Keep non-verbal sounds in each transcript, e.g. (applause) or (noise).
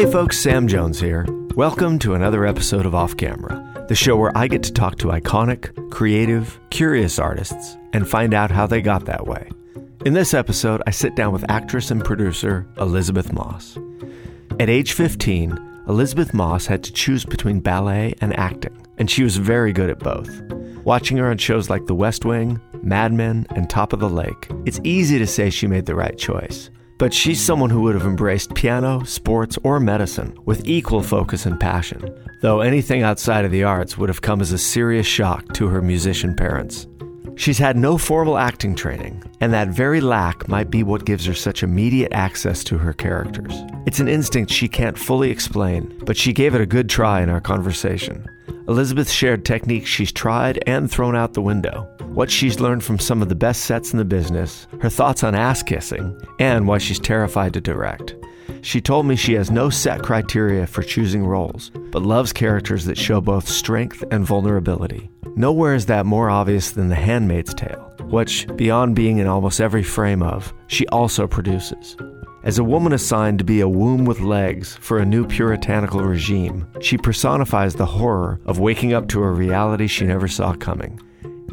Hey folks, Sam Jones here. Welcome to another episode of Off Camera, the show where I get to talk to iconic, creative, curious artists and find out how they got that way. In this episode, I sit down with actress and producer Elisabeth Moss. At age 15, Elisabeth Moss had to choose between ballet and acting, and she was very good at both. Watching her on shows like The West Wing, Mad Men, and Top of the Lake, it's easy to say she made the right choice. But she's someone who would have embraced piano, sports, or medicine with equal focus and passion, though anything outside of the arts would have come as a serious shock to her musician parents. She's had no formal acting training, and that very lack might be what gives her such immediate access to her characters. It's an instinct she can't fully explain, but she gave it a good try in our conversation. Elisabeth shared techniques she's tried and thrown out the window, what she's learned from some of the best sets in the business, her thoughts on ass kissing, and why she's terrified to direct. She told me she has no set criteria for choosing roles, but loves characters that show both strength and vulnerability. Nowhere is that more obvious than The Handmaid's Tale, which, beyond being in almost every frame of, she also produces. As a woman assigned to be a womb with legs for a new puritanical regime, she personifies the horror of waking up to a reality she never saw coming.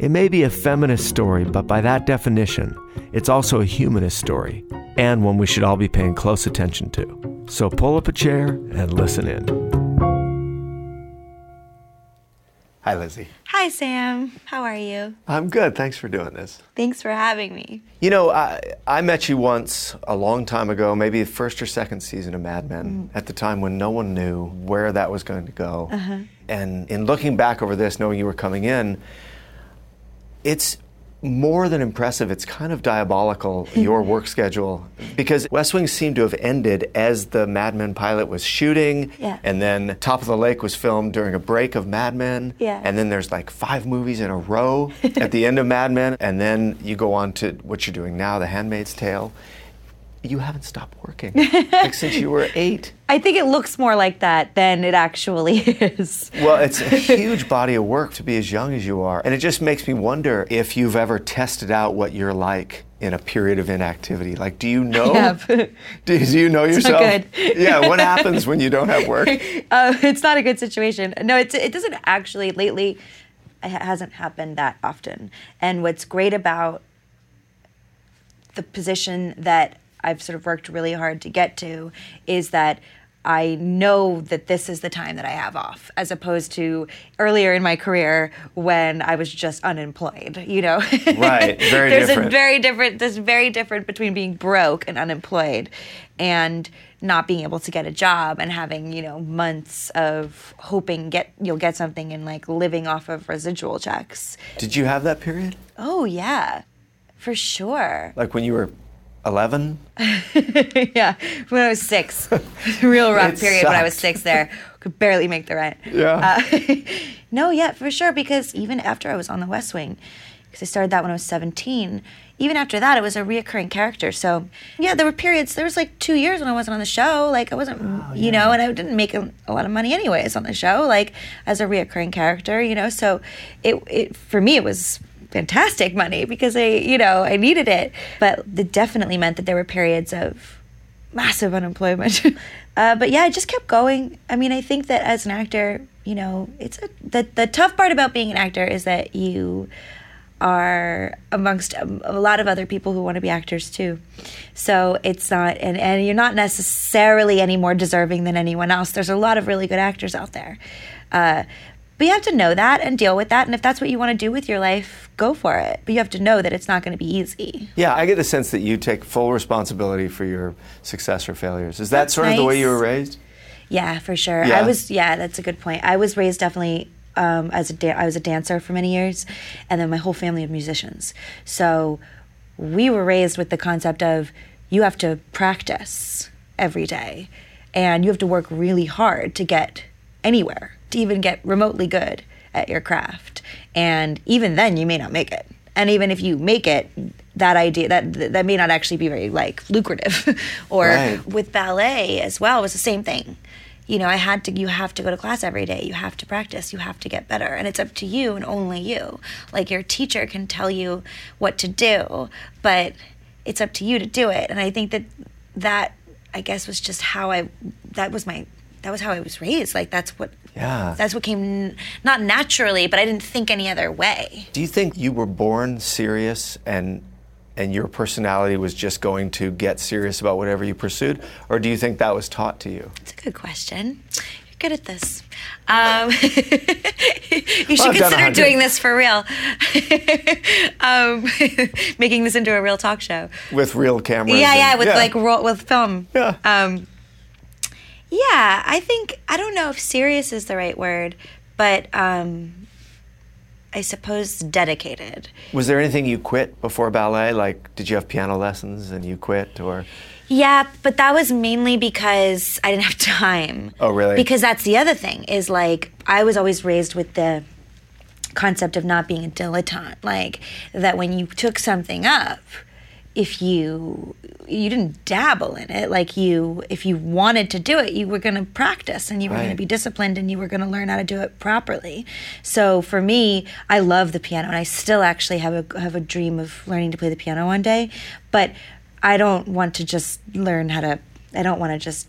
It may be a feminist story, but by that definition, it's also a humanist story, and one we should all be paying close attention to. So pull up a chair and listen in. Hi, Lizzie. Hi, Sam. How are you? I'm good. Thanks for doing this. Thanks for having me. You know, I, I met you once a long time ago, maybe the first or second season of Mad Men, mm. at the time when no one knew where that was going to go. Uh-huh. And in looking back over this, knowing you were coming in, it's more than impressive. It's kind of diabolical, your work (laughs) schedule, because West Wing seemed to have ended as the Mad Men pilot was shooting, Yeah. and then Top of the Lake was filmed during a break of Mad Men, Yeah. and then there's like five movies in a row at the end of Mad Men, and then you go on to what you're doing now, The Handmaid's Tale. You haven't stopped working (laughs) like since you were eight. I think it looks more like that than it actually (laughs) is. Well, it's a huge body of work to be as young as you are. And it just makes me wonder if you've ever tested out what you're like in a period of inactivity. Like, do you know? (laughs) Do, do you know yourself? not good. yeah, what happens when you don't have work? Uh, it's not a good situation. No, it's, it doesn't actually, lately, it hasn't happened that often. And what's great about the position that I've sort of worked really hard to get to is that I know that this is the time that I have off, as opposed to earlier in my career when I was just unemployed. You know, Right, very (laughs) there's different. a very different. There's very different between being broke and unemployed, and not being able to get a job and having you know months of hoping get you'll get something and like living off of residual checks. Did you have that period? Oh yeah, for sure. Like when you were 11? (laughs) yeah, when I was six, (laughs) real rough It period when I was six. There could barely make the rent. Yeah. Uh, (laughs) no, yeah, for sure. Because even after I was on The West Wing, because I started that when I was seventeen. Even after that, it was a reoccurring character. So yeah, there were periods. There was like two years when I wasn't on the show. Like I wasn't, Oh, you know, and I didn't make a, a lot of money anyways on the show. Like as a reoccurring character, you know. So it, it for me, it was fantastic money because I, you know, I needed it. But it definitely meant that there were periods of massive unemployment. (laughs) uh, but yeah, I just kept going. I mean, I think that as an actor, you know, it's a, the the tough part about being an actor is that you are amongst um, a lot of other people who want to be actors too. So it's not, and, and you're not necessarily any more deserving than anyone else. There's a lot of really good actors out there. Uh, but you have to know that and deal with that. And if that's what you want to do with your life, go for it. But you have to know that it's not going to be easy. Yeah, I get the sense that you take full responsibility for your success or failures. Is that That's sort of the way you were raised? Yeah, for sure. Yeah. I was. Yeah, that's a good point. I was raised definitely um, as a da- I was a dancer for many years, and then my whole family of musicians. So we were raised with the concept of you have to practice every day, and you have to work really hard to get anywhere, to even get remotely good at your craft. And even then, you may not make it. And even if you make it, that idea that that may not actually be very like lucrative. (laughs) or Right. with ballet as well, it was the same thing. You know, I had to. You have to go to class every day. You have to practice. You have to get better, and it's up to you and only you. Like your teacher can tell you what to do, but it's up to you to do it. And I think that that I guess was just how I that was my that was how I was raised. Like that's what Yeah. that's what came not naturally, but I didn't think any other way. Do you think you were born serious and and your personality was just going to get serious about whatever you pursued, or do you think that was taught to you? It's a good question. You're good at this. Um, (laughs) you should Well, I've done a consider doing this for real. (laughs) um, (laughs) making this into a real talk show. With real cameras? Yeah, and- yeah, with like roll, with film. Yeah. Um, yeah, I think I don't know if serious is the right word, but um, I suppose dedicated. Was there anything you quit before ballet? Like, did you have piano lessons and you quit, or Yeah, but that was mainly because I didn't have time. Oh, really? Because that's the other thing is like I was always raised with the concept of not being a dilettante, like that when you took something up, if you you didn't dabble in it, like you if you wanted to do it, you were going to practice and you were going to be disciplined and you were going to learn how to do it properly. So for me, I love the piano and I still actually have a have a dream of learning to play the piano one day, but I don't want to just learn how to I don't want to just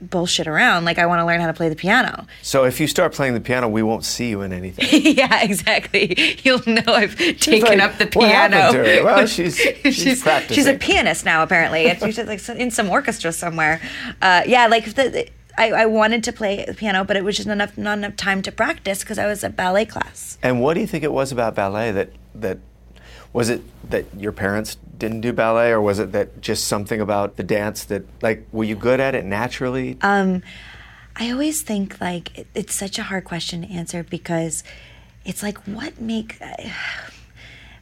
bullshit around. Like I want to learn how to play the piano. so? If you start playing the piano, we won't see you in anything. (laughs) yeah, exactly. You'll know I've taken like, up the "What piano. to her?" Well, she's- (laughs) she's she's practicing. a pianist now, apparently. And She's like in some orchestra somewhere. Uh, yeah, like the, I, I wanted to play the piano, but it was just not enough not enough time to practice because I was at ballet class. and what do you think it was about ballet that that was it that your parents didn't do ballet, or was it that just something about the dance that like were you good at it naturally? Um, I always think like it, it's such a hard question to answer because it's like what make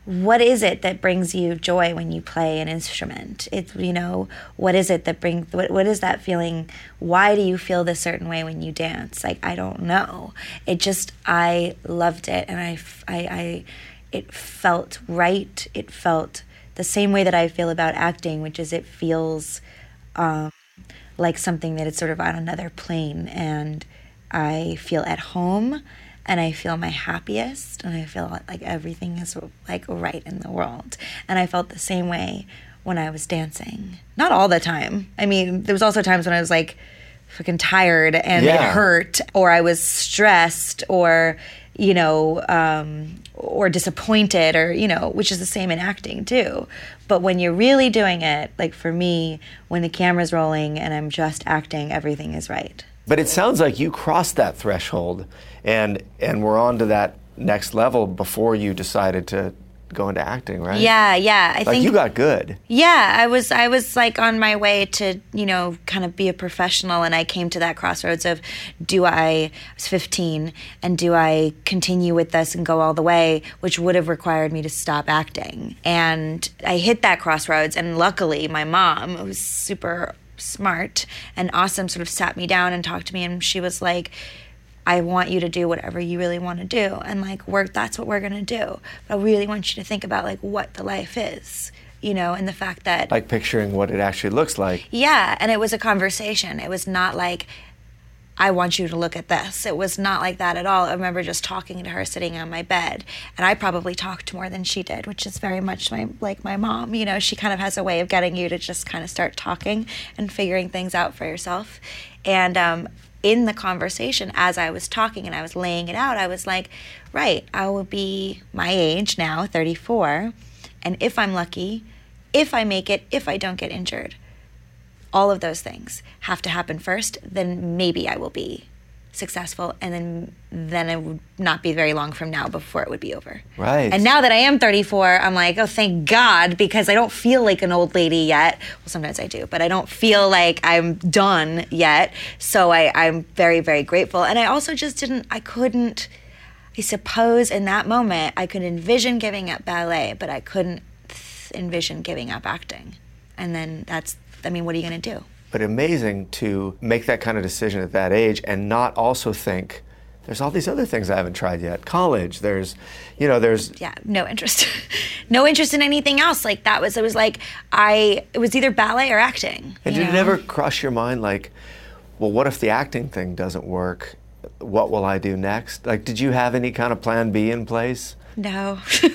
what is it that brings you joy when you play an instrument? It's you know what is it that brings what, what is that feeling? Why do you feel this certain way when you dance? Like i don't know. It just i loved it and I I it felt right. It felt the same way that i feel about acting which is it feels um, like something that is sort of on another plane and I feel at home and I feel my happiest and I feel like everything is like right in the world. And I felt the same way when I was dancing. Not all the time. I mean, there was also times when I was like fucking tired and it hurt or I was stressed or you know um, or disappointed or you know which is the same in acting too. But when you're really doing it like for me when the camera's rolling and i'm just acting everything is right. But it sounds like you crossed that threshold and and we're on to that next level before you decided to go into acting, right? yeah yeah i Like think you got good. Yeah, I was I was like on my way to, you know, kind of be a professional and I came to that crossroads of do I I was 15 and do I continue with this and go all the way, which would have required me to stop acting. And I hit that crossroads and luckily my mom who's super smart and awesome sort of sat me down and talked to me and she was like I want you to do whatever you really want to do, and like we're that's what we're gonna do. But I really want you to think about like what the life is, you know, and the fact that Like picturing what it actually looks like. yeah, and it was a conversation. It was not like I want you to look at this. It was not like that at all. I remember just talking to her sitting on my bed, and I probably talked more than she did, which is very much my like my mom. You know, she kind of has a way of getting you to just kind of start talking and figuring things out for yourself. And um, in the conversation, as I was talking and I was laying it out, I was like, right, I will be my age now, 34, and if I'm lucky, if I make it, if I don't get injured all of those things have to happen first then maybe i will be successful and then then it would not be very long from now before it would be over. Right. and now that i am 34 i'm like oh thank god because i don't feel like an old lady yet. Well sometimes i do but i don't feel like i'm done yet. So I, i'm very very grateful. And i also just didn't i couldn't i suppose in that moment i could envision giving up ballet but i couldn't th- envision giving up acting. And then that's i mean what are you going to do But amazing to make that kind of decision at that age and not also think there's all these other things I haven't tried yet. College, there's you know, there's yeah no interest (laughs) no interest in anything else like that was it was like i it was either ballet or acting And did it ever cross your mind like, well, what if the acting thing doesn't work? What will I do next? Like, did you have any kind of plan B in place? No You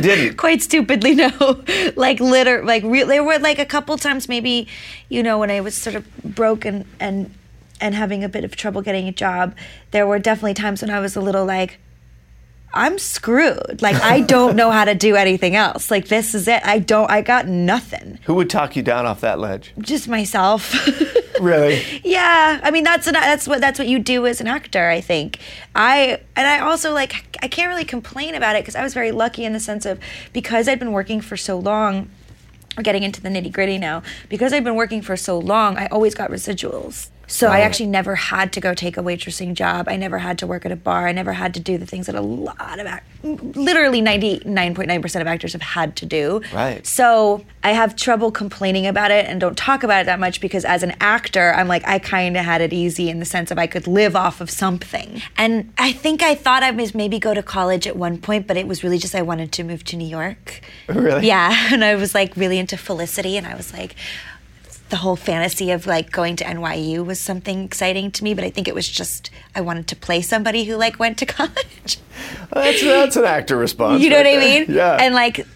didn't. (laughs) quite stupidly no like liter like re- there were like a couple times maybe you know when i was sort of broke and and and having a bit of trouble getting a job, there were definitely times when I was a little like, I'm screwed. Like I don't know how to do anything else. Like this is it. I don't. I got nothing. Who would talk you down off that ledge? Just myself. (laughs) Really? yeah. I mean, that's an, that's what that's what you do as an actor. I think. I and I also like I can't really complain about it because I was very lucky in the sense of because I'd been working for so long. We're getting into the nitty gritty now. Because I've been working for so long, I always got residuals. So I actually never had to go take a waitressing job. I never had to work at a bar. I never had to do the things that a lot of act- literally 99.9% of actors have had to do. Right. So I have trouble complaining about it and don't talk about it that much because as an actor, I'm like I kind of had it easy in the sense of I could live off of something. And I think I thought I was maybe go to college at one point, but it was really just I wanted to move to New York. Really? Yeah, (laughs) and I was like really into Felicity and I was like the whole fantasy of like going to NYU was something exciting to me, but I think it was just I wanted to play somebody who like went to (laughs) college. That's, that's an actor response. you know right what I there. mean? Yeah. And like,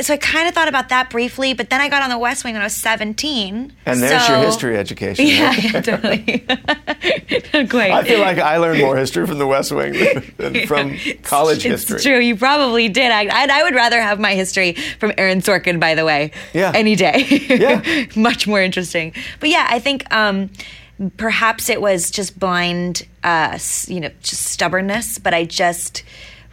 so I kind of thought about that briefly, but then I got on the West Wing when I was 17. And there's your history education. Yeah, (laughs) yeah, totally. (laughs) Quite. I feel like I learned more history from the West Wing than, than (laughs) from college it's history. It's true. You probably did. I, I, I would rather have my history from Aaron Sorkin, by the way. Yeah. Any day. Yeah. Much more interesting. But yeah, I think um, perhaps it was just blind, uh, you know, just stubbornness. But I just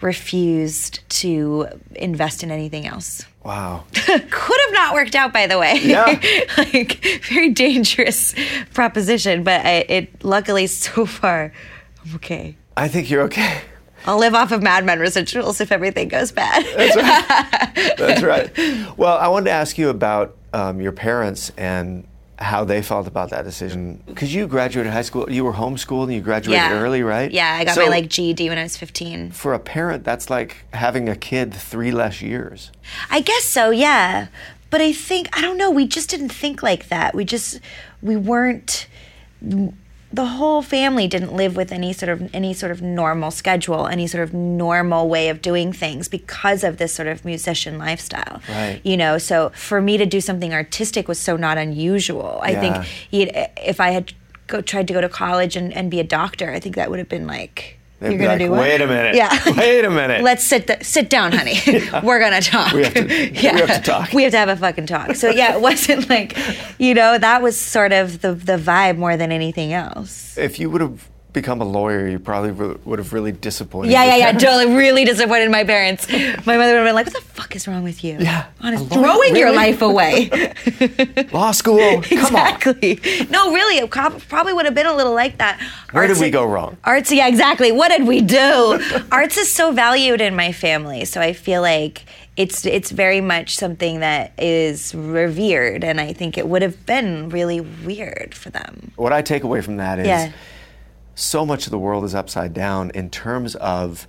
refused to invest in anything else. Wow. (laughs) Could have not worked out, by the way. Yeah. (laughs) like very dangerous proposition, but I, it luckily so far I'm okay. I think you're okay. I'll live off of Mad Men residuals if everything goes bad. That's right. That's (laughs) right. Well, I wanted to ask you about um, your parents and how they felt about that decision. Because you graduated high school, you were homeschooled and you graduated early, right? Yeah, I got So my like GED when I was 15. For a parent, that's like having a kid three less years. I guess so, yeah. But I think I don't know. We just didn't think like that. We just we weren't. The whole family didn't live with any sort of any sort of normal schedule, any sort of normal way of doing things because of this sort of musician lifestyle. Right. You know, so for me to do something artistic was so not unusual. I Yeah. think if I had go, tried to go to college and, and be a doctor, I think that would have been like. They'd You're gonna like, do what? "Wait a minute. Yeah. (laughs) Wait a minute." Let's sit th- sit down, honey. (laughs) (laughs) We're gonna talk. We have to- we have to talk. We have to have a fucking talk. So yeah, it wasn't like, you know, that was sort of the the vibe more than anything else. If you would have become a lawyer, you probably re- would have really disappointed. Yeah, yeah, yeah. Totally, really disappointed my parents. My mother would have been like, "What the fuck is wrong with you? Yeah. honest, throwing your life away." (laughs) Law school. (laughs) Come on. exactly. No, really, it prob- probably would have been a little like that. Where did we go wrong? Arts, yeah, exactly. What did we do? (laughs) Arts is so valued in my family, so I feel like it's it's very much something that is revered, and I think it would have been really weird for them. What I take away from that is Yeah. So much of the world is upside down in terms of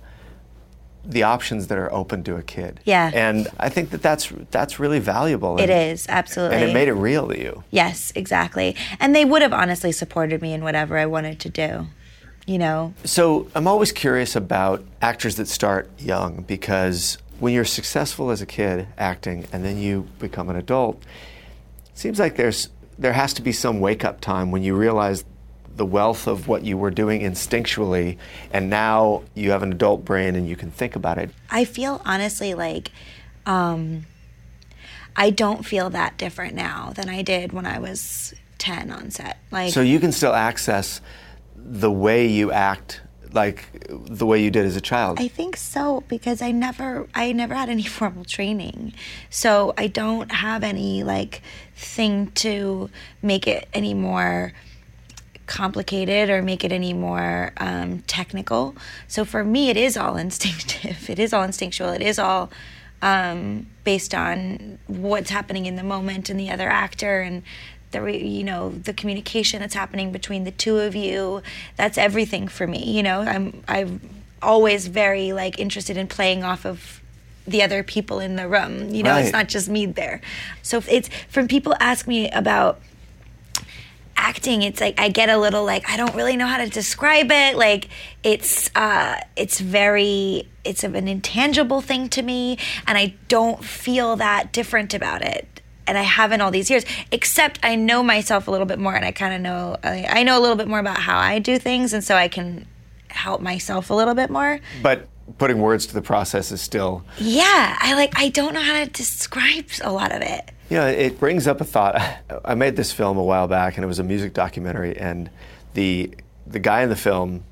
the options that are open to a kid. Yeah. And I think that that's that's really valuable. It and, is absolutely. And it made it real to you. Yes, exactly. And they would have honestly supported me in whatever I wanted to do. You know, So I'm always curious about actors that start young because when you're successful as a kid acting and then you become an adult, it seems like there's there has to be some wake up time when you realize the wealth of what you were doing instinctually and now you have an adult brain and you can think about it. I feel honestly like um, I don't feel that different now than I did when I was 10 on set. Like, So you can still access the way you act like the way you did as a child. I think so because I never I never had any (laughs) formal training. So I don't have any like thing to make it any more complicated or make it any more um, technical. So for me it is all (laughs) instinctive. It is all instinctual. It is all um, based on what's happening in the moment and the other actor and the re- you know the communication that's happening between the two of you that's everything for me you know i'm i'm always very like interested in playing off of the other people in the room you know Right. it's not just me there so it's from people ask me about acting it's like i get a little like i don't really know how to describe it like it's uh it's very it's an intangible thing to me and i don't feel that different about it and I haven't all these years. Except I know myself a little bit more, and I kind of know I I know a little bit more about how I do things, and so I can help myself a little bit more. But putting words to the process is still. Yeah, I like I don't know how to describe a lot of it. You know, it brings up a thought. (laughs) I made this film a while back, and it was a music documentary, and the the guy in the film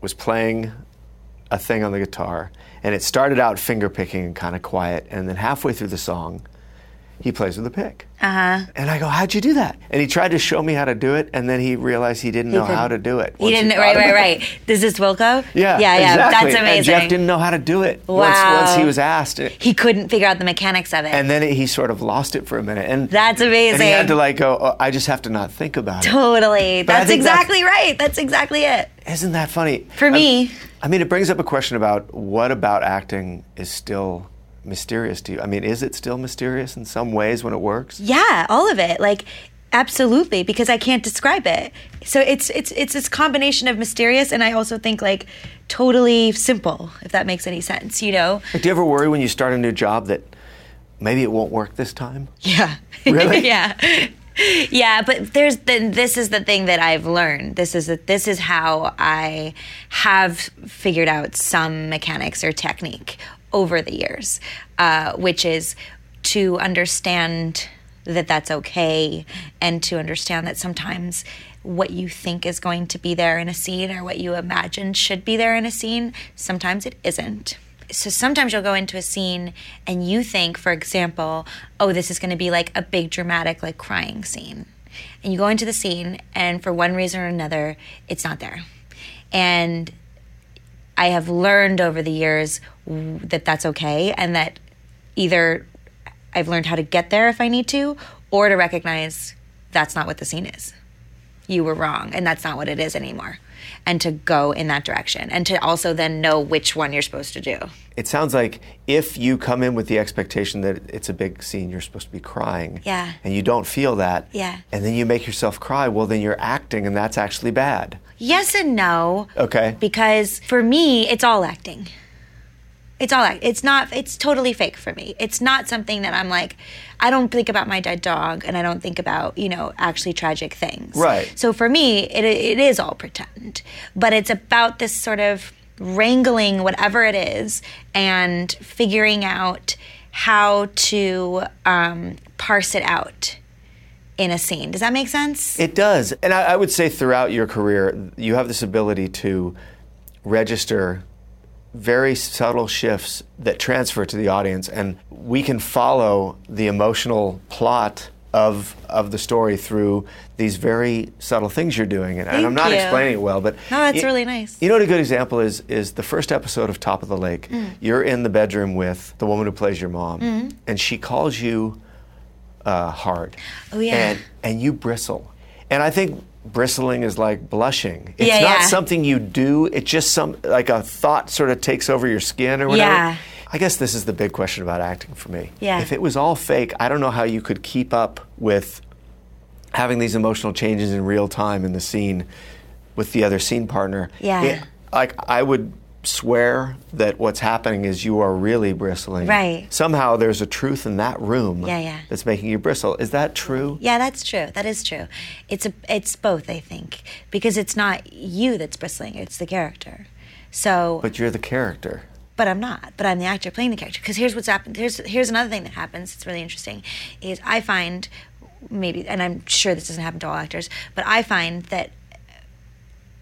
was playing a thing on the guitar, and it started out finger picking and kind of quiet, and then halfway through the song, he plays with a pick. Uh huh. And I go, "How'd you do that?" And he tried to show me how to do it, and then he realized he didn't know how to do it. He didn't. thought Right, right, right. This is Wilco. Yeah, yeah, yeah. exactly. That's amazing. And Jeff didn't know how to do it once, Wow. once he was asked. he couldn't figure out the mechanics of it. And then he sort of lost it for a minute. And That's amazing. And he had to like go, oh, I just have to not think about it. totally. That's exactly right. That's exactly it. Isn't that funny? For I- me. I mean, it brings up a question about what about acting is still mysterious to you? I mean, is it still mysterious in some ways when it works? Yeah, all of it. Like absolutely because I can't describe it. So it's it's it's this combination of mysterious and I also think like totally simple if that makes any sense, you know? Like, do you ever worry when you start a new job that maybe it won't work this time? Yeah. Really? (laughs) yeah. Yeah, but there's the, this is the thing that I've learned. This is that this is how I have figured out some mechanics or technique over the years, uh, which is to understand that that's okay and to understand that sometimes what you think is going to be there in a scene or what you imagine should be there in a scene, sometimes it isn't so sometimes you'll go into a scene and you think, for example, oh, this is going to be like a big dramatic, like crying scene. And you go into the scene, and for one reason or another, it's not there. And I have learned over the years that that's okay, and that either I've learned how to get there if I need to, or to recognize that's not what the scene is. You were wrong, and that's not what it is anymore. And to go in that direction, and to also then know which one you're supposed to do. It sounds like if you come in with the expectation that it's a big scene, you're supposed to be crying. Yeah. And you don't feel that. Yeah. And then you make yourself cry, well, then you're acting, and that's actually bad. Yes and no. Okay. Because for me, it's all acting. It's all. It's not. It's totally fake for me. It's not something that I'm like. I don't think about my dead dog, and I don't think about you know actually tragic things. Right. So for me, it it is all pretend, but it's about this sort of wrangling whatever it is and figuring out how to um, parse it out in a scene. Does that make sense? It does. And I, I would say throughout your career, you have this ability to register very subtle shifts that transfer to the audience. And we can follow the emotional plot of, of the story through these very subtle things you're doing. And, and I'm not you. explaining it well, but No, that's you- really nice. You know what a good example is? Is the first episode of Top of the Lake. Mm. You're in the bedroom with the woman who plays your mom, Mm-hmm. and she calls you uh, hard. Oh, yeah. And and you bristle. And I think bristling is like blushing. It's Yeah, not yeah. something you do. It's just some like a thought sort of takes over your skin or whatever. Yeah. I guess this is the big question about acting for me. Yeah. If it was all fake, I don't know how you could keep up with having these emotional changes in real time in the scene with the other scene partner. Yeah. It- like I would swear that what's happening is you are really bristling. Right. Somehow there's a truth in that room Yeah, yeah. that's making you bristle. Is that true? Yeah, that's true. That is true. It's a, it's both, I think, because it's not you that's bristling; it's the character. So, But you're the character. but I'm not. But I'm the actor playing the character. Because here's what's happened. Here's here's another thing that happens. It's really interesting. Is I find maybe, and I'm sure this doesn't happen to all actors, but I find that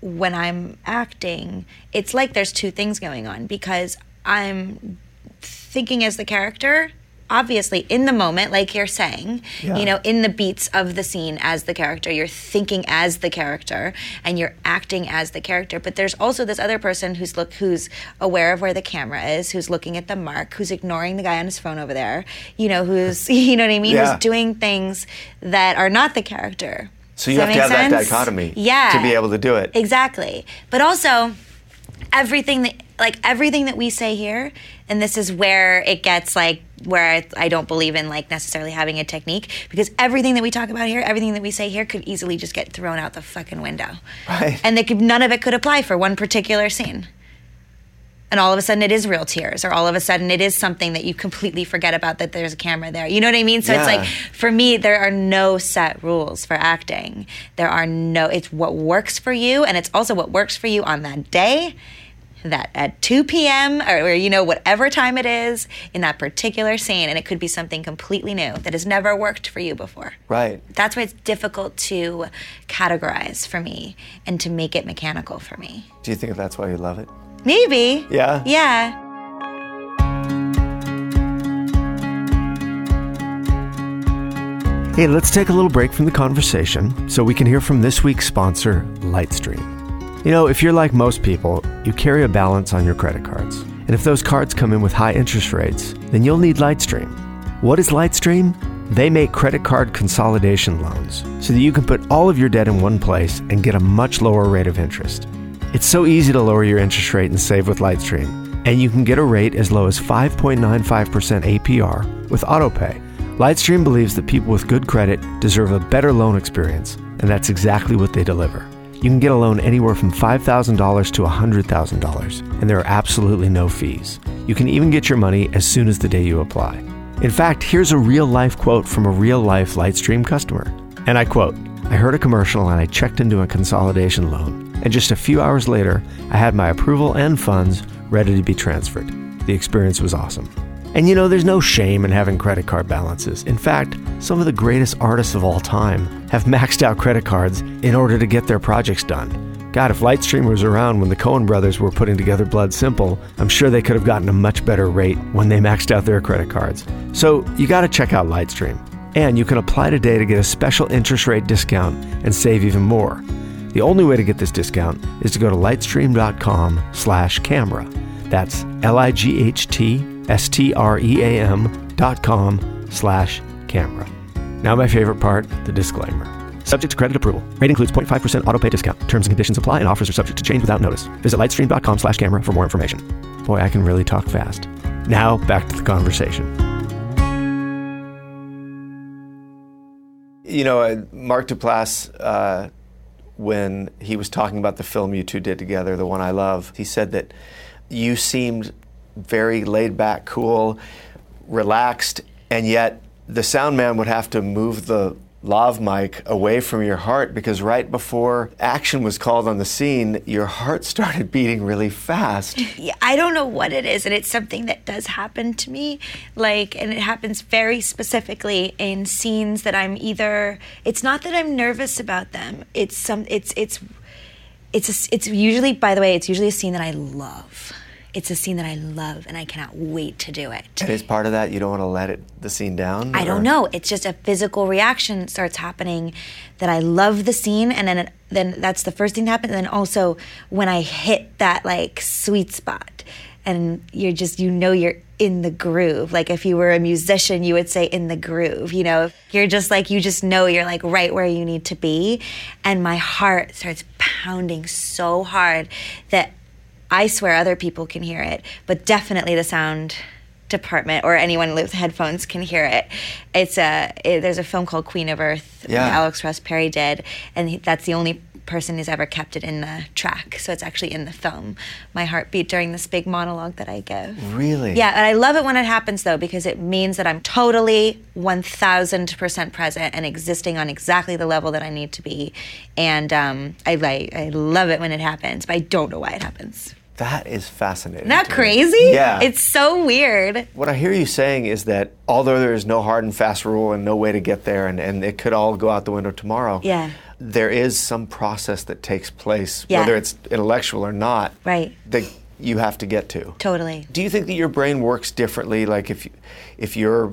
when I'm acting, it's like there's two things going on because I'm thinking as the character, obviously in the moment, like you're saying, Yeah. you know, in the beats of the scene as the character, you're thinking as the character and you're acting as the character. But there's also this other person who's look who's aware of where the camera is, who's looking at the mark, who's ignoring the guy on his phone over there, you know, who's (laughs) you know what I mean, Yeah. who's doing things that are not the character. So you Does have to have make that dichotomy yeah. to be able to do it. Exactly. But also everything that like everything that we say here and this is where it gets like where I, I don't believe in like necessarily having a technique because everything that we talk about here everything that we say here could easily just get thrown out the fucking window Right. and they could, none of it could apply for one particular scene and all of a sudden it is real tears or all of a sudden it is something that you completely forget about that there's a camera there you know what i mean so it's like for me there are no set rules for acting there are no it's what works for you and it's also what works for you on that day that at 2 p.m. Or, or you know whatever time it is in that particular scene and it could be something completely new that has never worked for you before Right. that's why it's difficult to categorize for me and to make it mechanical for me Do you think that's why you love it? Maybe Yeah. yeah Hey, let's take a little break from the conversation so we can hear from this week's sponsor, Lightstream. You know, if you're like most people, you carry a balance on your credit cards. And if those cards come in with high interest rates, then you'll need Lightstream. What is Lightstream? They make credit card consolidation loans so that you can put all of your debt in one place and get a much lower rate of interest. It's so easy to lower your interest rate and save with Lightstream, and you can get a rate as low as 5.95% APR with AutoPay. Lightstream believes that people with good credit deserve a better loan experience, and that's exactly what they deliver. You can get a loan anywhere from $5,000 to $100,000, and there are absolutely no fees. You can even get your money as soon as the day you apply. In fact, here's a real life quote from a real life Lightstream customer. And I quote I heard a commercial and I checked into a consolidation loan, and just a few hours later, I had my approval and funds ready to be transferred. The experience was awesome. And you know, there's no shame in having credit card balances. In fact, some of the greatest artists of all time have maxed out credit cards in order to get their projects done. God, if Lightstream was around when the Coen brothers were putting together Blood Simple, I'm sure they could have gotten a much better rate when they maxed out their credit cards. So you got to check out Lightstream. And you can apply today to get a special interest rate discount and save even more. The only way to get this discount is to go to lightstream.com slash camera. That's L-I-G-H-T-S-T-R-E-A-M dot com slash camera. Now my favorite part, the disclaimer. Subject to credit approval. Rate includes 0.5% auto pay discount. Terms and conditions apply and offers are subject to change without notice. Visit lightstream.com slash camera for more information. Boy, I can really talk fast. Now back to the conversation. You know, uh, Mark Duplass, uh, when he was talking about the film you two did together, the one I love, he said that you seemed very laid back, cool, relaxed, and yet the sound man would have to move the lav mic away from your heart because right before action was called on the scene, your heart started beating really fast. Yeah, I don't know what it is, and it's something that does happen to me. Like, and it happens very specifically in scenes that I'm either. It's not that I'm nervous about them. It's some. It's it's it's a, it's usually. By the way, it's usually a scene that I love. It's a scene that I love, and I cannot wait to do it. And as part of that, you don't want to let it the scene down. I or- don't know. It's just a physical reaction starts happening that I love the scene, and then it, then that's the first thing that happens. And then also when I hit that like sweet spot, and you're just you know you're in the groove. Like if you were a musician, you would say in the groove. You know, you're just like you just know you're like right where you need to be, and my heart starts pounding so hard that I swear other people can hear it, but definitely the sound department or anyone with headphones can hear it. It's a it, there's a film called Queen of Earth Yeah. that Alex Ross Perry did, and he, that's the only person who's ever kept it in the track. So it's actually in the film. My heartbeat during this big monologue that I give. Really? Yeah, and I love it when it happens though because it means that I'm totally 1000% present and existing on exactly the level that I need to be. And um, I, I, I love it when it happens, but I don't know why it happens. That is fascinating. Isn't that me. crazy? Yeah. It's so weird. What I hear you saying is that although there is no hard and fast rule and no way to get there, and, and it could all go out the window tomorrow, Yeah. there is some process that takes place, Yeah. whether it's intellectual or not, Right. that you have to get to. Totally. Do you think that your brain works differently? Like if, you- if you're,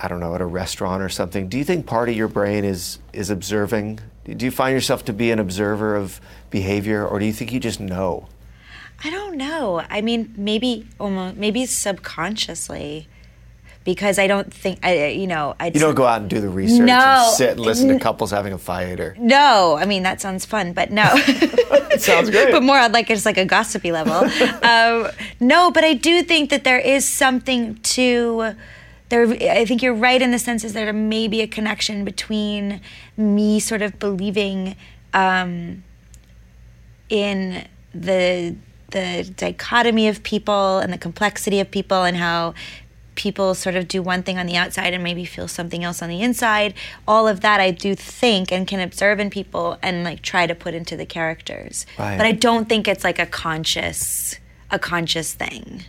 I don't know, at a restaurant or something, do you think part of your brain is, is observing? Do you find yourself to be an observer of behavior, or do you think you just know? I don't know. I mean, maybe almost maybe subconsciously, because I don't think I. You know, I. You don't go out and do the research No. and sit and listen to couples having a fight or. No, I mean that sounds fun, but no. It (laughs) sounds great. but more on like it's like a gossipy level. (laughs) um, no, but I do think that there is something to. There, I think you're right in the sense is there may be a connection between me sort of believing um, in the the dichotomy of people and the complexity of people and how people sort of do one thing on the outside and maybe feel something else on the inside. All of that i do think and can observe in people and like try to put into the characters. Right. but i don't think it's like a conscious a conscious thing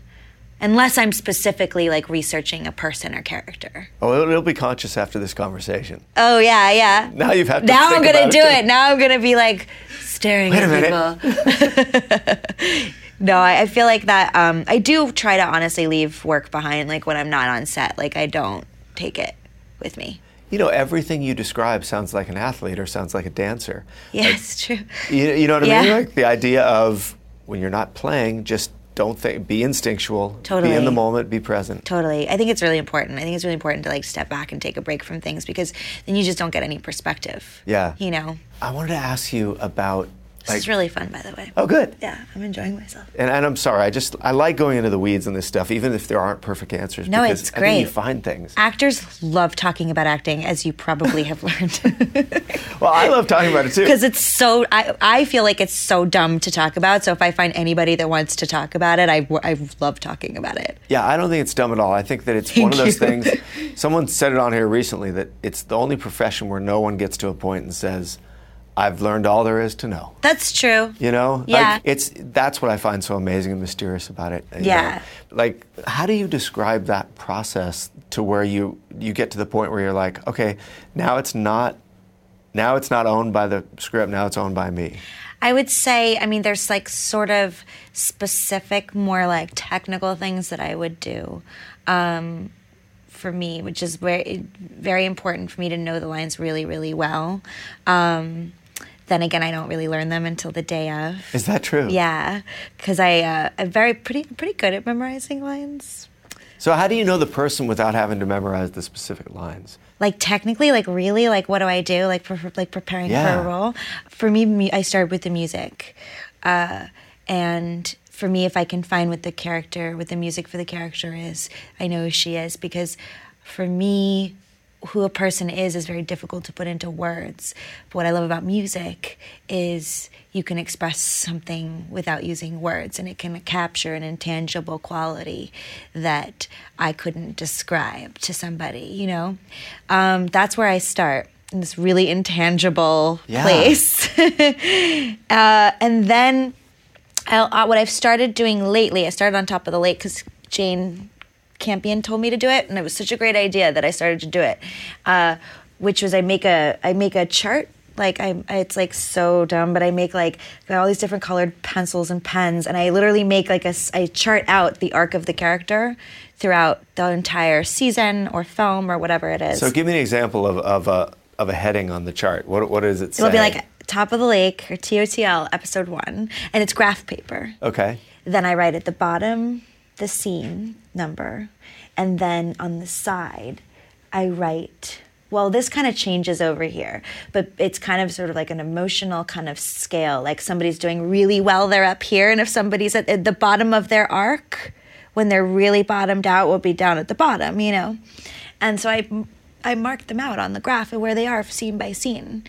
unless i'm specifically like researching a person or character Oh, it'll, it'll be conscious after this conversation. oh yeah yeah Now you've had to now i'm gonna do too. it now i'm gonna be like staring Wait a at minute. people (laughs) no I, I feel like that um, i do try to honestly leave work behind like when i'm not on set like i don't take it with me You know, everything you describe sounds like an athlete or sounds like a dancer. Yes, it's true You, you know what I mean? Like the idea of when you're not playing, just don't think, be instinctual, Totally. be in the moment, be present. totally i think it's really important i think it's really important to like step back and take a break from things because then you just don't get any perspective Yeah. you know I wanted to ask you about this like. is really fun by the way oh, good. yeah i'm enjoying myself And, and I'm sorry, I just I like going into the weeds on this stuff, even if there aren't perfect answers. No, because it's I think you find things. actors love talking about acting as you probably have learned (laughs) Well, I love talking about it too. because it's so I, I feel like it's so dumb to talk about so if i find anybody that wants to talk about it i, I love talking about it Yeah, I don't think it's dumb at all. I think that it's one of those you. things. Someone said it on here recently that it's the only profession where no one gets to a point and says, "I've learned all there is to know." that's true You know, Yeah. like, it's that's what I find so amazing and mysterious about it. Yeah. know. like how do you describe that process to where you you get to the point where you're like, okay, now it's not, now it's not owned by the script. Now it's owned by me. I would say, I mean, there's like sort of specific, more like technical things that I would do um, for me, which is very, very important for me to know the lines really, really well. Um, then again, I don't really learn them until the day of. Is that true? Yeah, because I uh, I'm very pretty pretty good at memorizing lines. So how do you know the person without having to memorize the specific lines? like technically like really like what do i do like for, like preparing Yeah. for a role for me i started with the music uh, and for me if i can find what the character what the music for the character is i know who she is because for me who a person is is very difficult to put into words. But what i love about music is you can express something without using words and it can capture an intangible quality that i couldn't describe to somebody you know? Um, that's where i start in this really intangible Yeah. place. (laughs) Uh, and then I, uh, what I've started doing lately, I started on top of the lake because Jane Campion told me to do it, and it was such a great idea that I started to do it. Uh, which was I make a I make a chart. Like I, it's like so dumb, but I make like got all these different colored pencils and pens, and I literally make like a I chart out the arc of the character throughout the entire season or film or whatever it is. So give me an example of, of a of a heading on the chart. What what does it say? It'll be like top of the lake or TOTL episode one, and it's graph paper. okay. Then I write at the bottom the scene number, and then on the side, I write. Well, this kind of changes over here, but it's kind of sort of like an emotional kind of scale. Like somebody's doing really well, they're up here, and if somebody's at the bottom of their arc, when they're really bottomed out, will be down at the bottom, you know. And so I, I mark them out on the graph of where they are, scene by scene.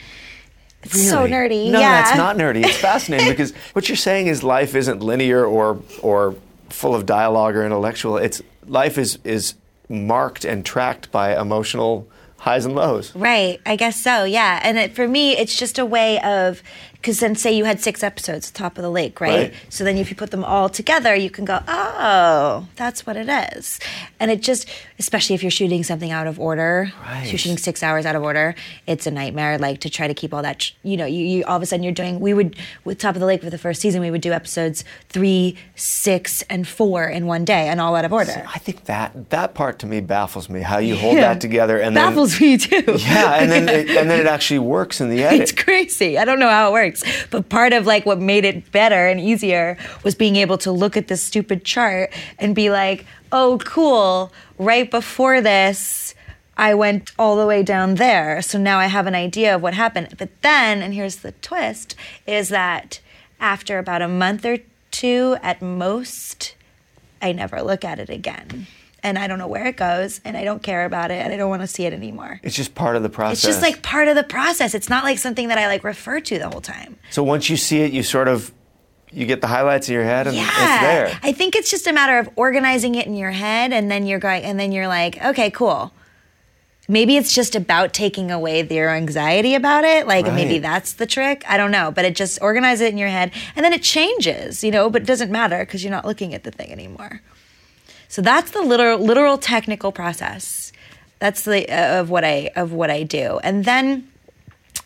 It's so nerdy. No, yeah. that's not nerdy. It's fascinating (laughs) because what you're saying is life isn't linear or or full of dialogue or intellectual. It's life is is marked and tracked by emotional highs and lows. Right, I guess so, yeah. And it, for me, it's just a way of, because then say you had six episodes, Top of the Lake, right? Right. So then if you put them all together, you can go, oh, that's what it is. And it just, especially if you're shooting something out of order, Right. you're shooting six hours out of order, it's a nightmare, like to try to keep all that, you know, you, you all of a sudden you're doing, we would, with Top of the Lake for the first season, we would do episodes three, six, and four in one day and all out of order. I think that that part to me baffles me. How you hold that (laughs) together and then Baffles me too. yeah, and then (laughs) it, and then it actually works in the edit. It's crazy. I don't know how it works. But part of like what made it better and easier was being able to look at this stupid chart and be like, "Oh, cool. Right before this, I went all the way down there. So now I have an idea of what happened." But then, and here's the twist, is that after about a month or two at most, I never look at it again. And I don't know where it goes, and I don't care about it, and I don't want to see it anymore. It's just part of the process. It's just like part of the process. It's not like something that I like refer to the whole time. so once you see it, you sort of you get the highlights in your head and yeah. it's there. I think it's just a matter of organizing it in your head and then you're going and then you're like, okay, cool. Maybe it's just about taking away your anxiety about it. Like maybe that's the trick. I don't know. But it just organize it in your head and then it changes, you know, but it doesn't matter because you're not looking at the thing anymore. So that's the literal, literal technical process. That's the uh, of what I of what I do, and then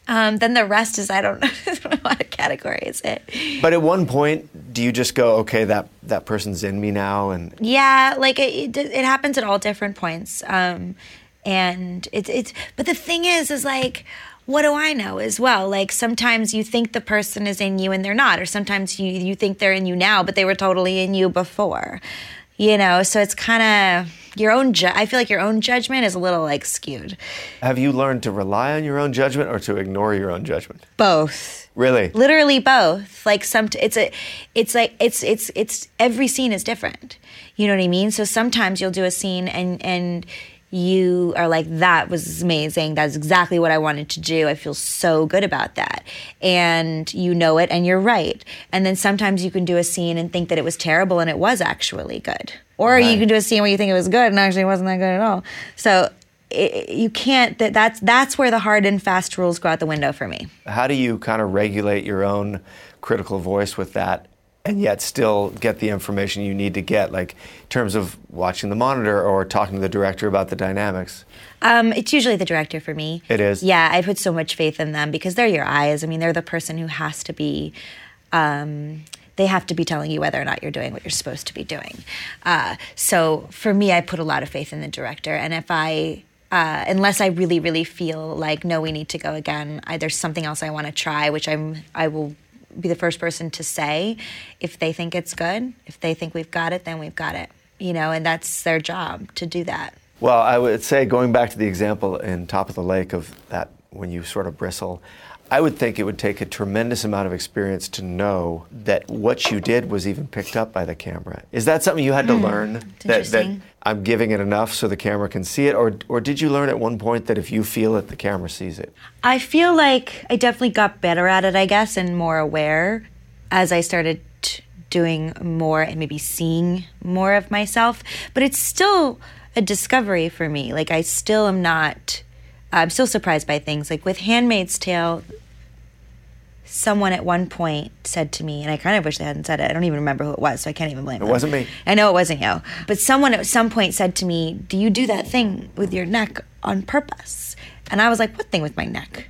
um, then the rest is I don't, (laughs) I don't know how to categorize it. But at one point, do you just go, okay, that that person's in me now, and Yeah, like it, it, it happens at all different points, um, and it's it's. But the thing is, is like. What do I know as well? Like sometimes you think the person is in you and they're not, or sometimes you you think they're in you now, but they were totally in you before. You know, so it's kind of your own. Ju- I feel like your own judgment is a little like skewed. have you learned to rely on your own judgment or to ignore your own judgment? Both. Really? literally both like some it's a it's like it's it's it's every scene is different you know what i mean so sometimes you'll do a scene and and you are like that was amazing. That's exactly what i wanted to do. I feel so good about that. And you know it and you're right. And then sometimes you can do a scene and think that it was terrible and it was actually good. Or you can do a scene where you think it was good and actually it wasn't that good at all. So it, you can't that that's that's where the hard and fast rules go out the window for me. How do you kind of regulate your own critical voice with that and yet still get the information you need to get, like in terms of watching the monitor or talking to the director about the dynamics? Um, it's usually the director for me. It is? Yeah, I put so much faith in them because they're your eyes. I mean, they're the person who has to be. Um, they have to be telling you whether or not you're doing what you're supposed to be doing. Uh, so for me, I put a lot of faith in the director, and if I. Uh, unless I really, really feel like no, we need to go again. I, there's something else I want to try, which I'm. I will be the first person to say if they think it's good. If they think we've got it, then we've got it. You know, and that's their job to do that. Well, I would say going back to the example in Top of the Lake of that when you sort of bristle, I would think it would take a tremendous amount of experience to know that what you did was even picked up by the camera. Is that something you had to hmm. learn? That, that interesting. I'm giving it enough so the camera can see it, or or did you learn at one point that if you feel it, the camera sees it? I feel like I definitely got better at it, I guess, and more aware as I started t- doing more and maybe seeing more of myself. But it's still a discovery for me. Like, I still am not, I'm still surprised by things. Like, with Handmaid's Tale, someone at one point said to me, and I kind of wish they hadn't said it. I don't even remember who it was, so I can't even blame It them. wasn't me. I know it wasn't you. But someone at some point said to me, Do you do that thing with your neck on purpose? And I was like, What thing with my neck?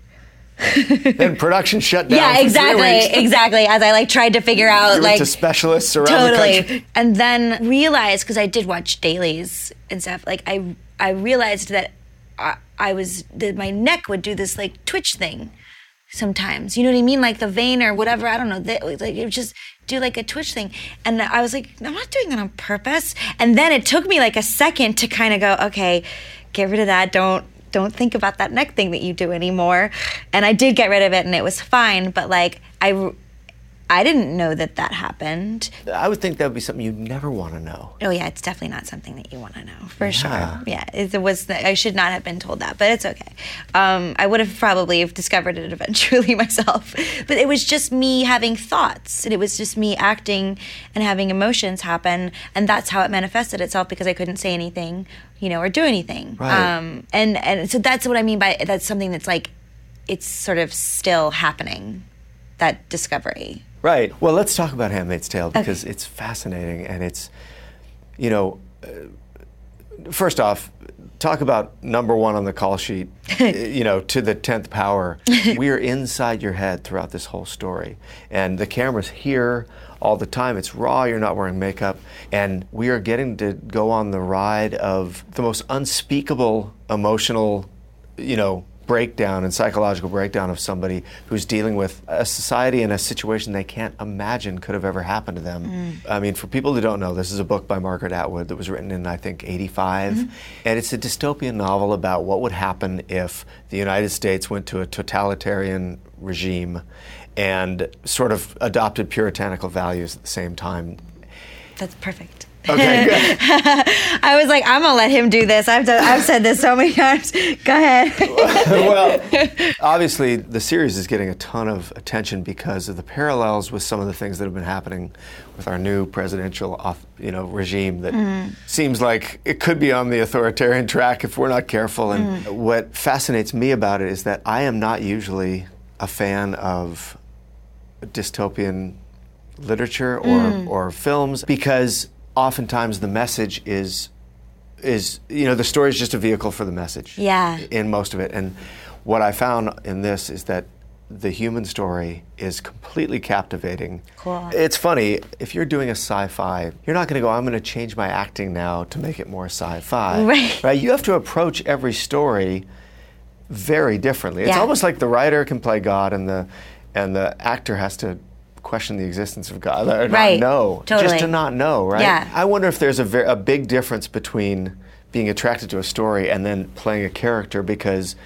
(laughs) Then production shut down. yeah, exactly. (laughs) Exactly. As I like tried to figure out You like to specialists around the country. totally. And then realized because I did watch dailies and stuff, like I I realized that I, I was that my neck would do this like twitch thing sometimes. You know what I mean? Like the vein or whatever. I don't know. That, like it would just do like a twitch thing. And I was like, I'm not doing that on purpose. And then it took me like a second to kind of go, okay, get rid of that. Don't don't think about that neck thing that you do anymore. And I did get rid of it, and it was fine. But like I. I didn't know that that happened. I would think that would be something you'd never want to know. Oh yeah, it's definitely not something that you want to know for Yeah. sure. Yeah, it, was. I should not have been told that, but it's okay. Um, I would have probably discovered it (laughs) eventually myself. But it was just me having thoughts, and it was just me acting and having emotions happen, and that's how it manifested itself because I couldn't say anything, you know, or do anything. Right. Um, and and so that's what I mean by that's something that's like, it's sort of still happening, that discovery. Right. Well, let's talk about Handmaid's Tale because it's fascinating and it's, you know, uh, first off, talk about number one on the call sheet, (laughs) uh, you know, to the 10th power. (laughs) we are inside your head throughout this whole story. And the camera's here all the time. It's raw, you're not wearing makeup. And we are getting to go on the ride of the most unspeakable emotional, you know, breakdown and psychological breakdown of somebody who's dealing with a society and a situation they can't imagine could have ever happened to them. Mm. I mean, for people who don't know, this is a book by Margaret Atwood that was written in, I think, 85. Mm-hmm. And it's a dystopian novel about what would happen if the United States went to a totalitarian regime and sort of adopted puritanical values at the same time. That's perfect. Okay, (laughs) good. I was like, I'm gonna let him do this. I've done, I've said this so many times. Go ahead. (laughs) well, (laughs) obviously, the series is getting a ton of attention because of the parallels with some of the things that have been happening with our new presidential, off, you know, regime that mm-hmm. seems like it could be on the authoritarian track if we're not careful. And mm-hmm. what fascinates me about it is that I am not usually a fan of dystopian literature or, mm. or films because oftentimes the message is is you know the story is just a vehicle for the message Yeah. in most of it and what i found in this is that the human story is completely captivating Cool. it's funny if you're doing a sci-fi you're not going to go i'm going to change my acting now to make it more sci-fi (laughs) Right. right you have to approach every story very differently it's Yeah. almost like the writer can play god and the and the actor has to question the existence of god or Right. not know just to not know right Yeah. i wonder if there's a, ver- a big difference between being attracted to a story and then playing a character because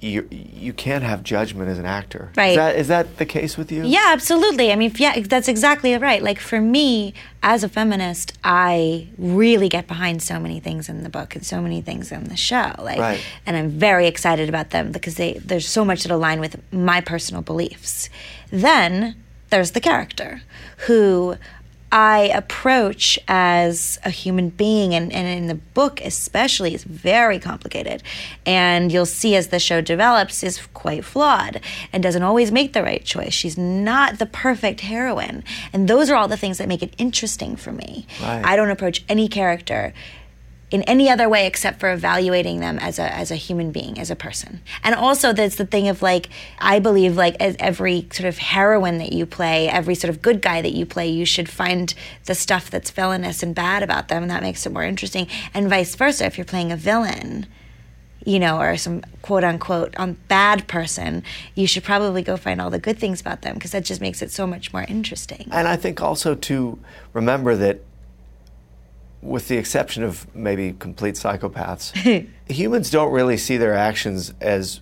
you you can't have judgment as an actor Right. is that is that the case with you Yeah, absolutely. I mean, yeah, that's exactly right. Like for me, as a feminist, I really get behind so many things in the book and so many things in the show. Like, Right. and I'm very excited about them because they there's so much that align with my personal beliefs. Then there's the character who I approach as a human being, and, and in the book especially, is very complicated. And you'll see as the show develops, is quite flawed and doesn't always make the right choice. She's not the perfect heroine. And those are all the things that make it interesting for me. Right. I don't approach any character in any other way except for evaluating them as a as a human being, as a person. And also there's the thing of like I believe like as every sort of heroine that you play, every sort of good guy that you play, you should find the stuff that's villainous and bad about them and that makes it more interesting. And vice versa, if you're playing a villain, you know, or some quote unquote um, bad person, you should probably go find all the good things about them because that just makes it so much more interesting. And I think also to remember that, with the exception of maybe complete psychopaths, (laughs) humans don't really see their actions as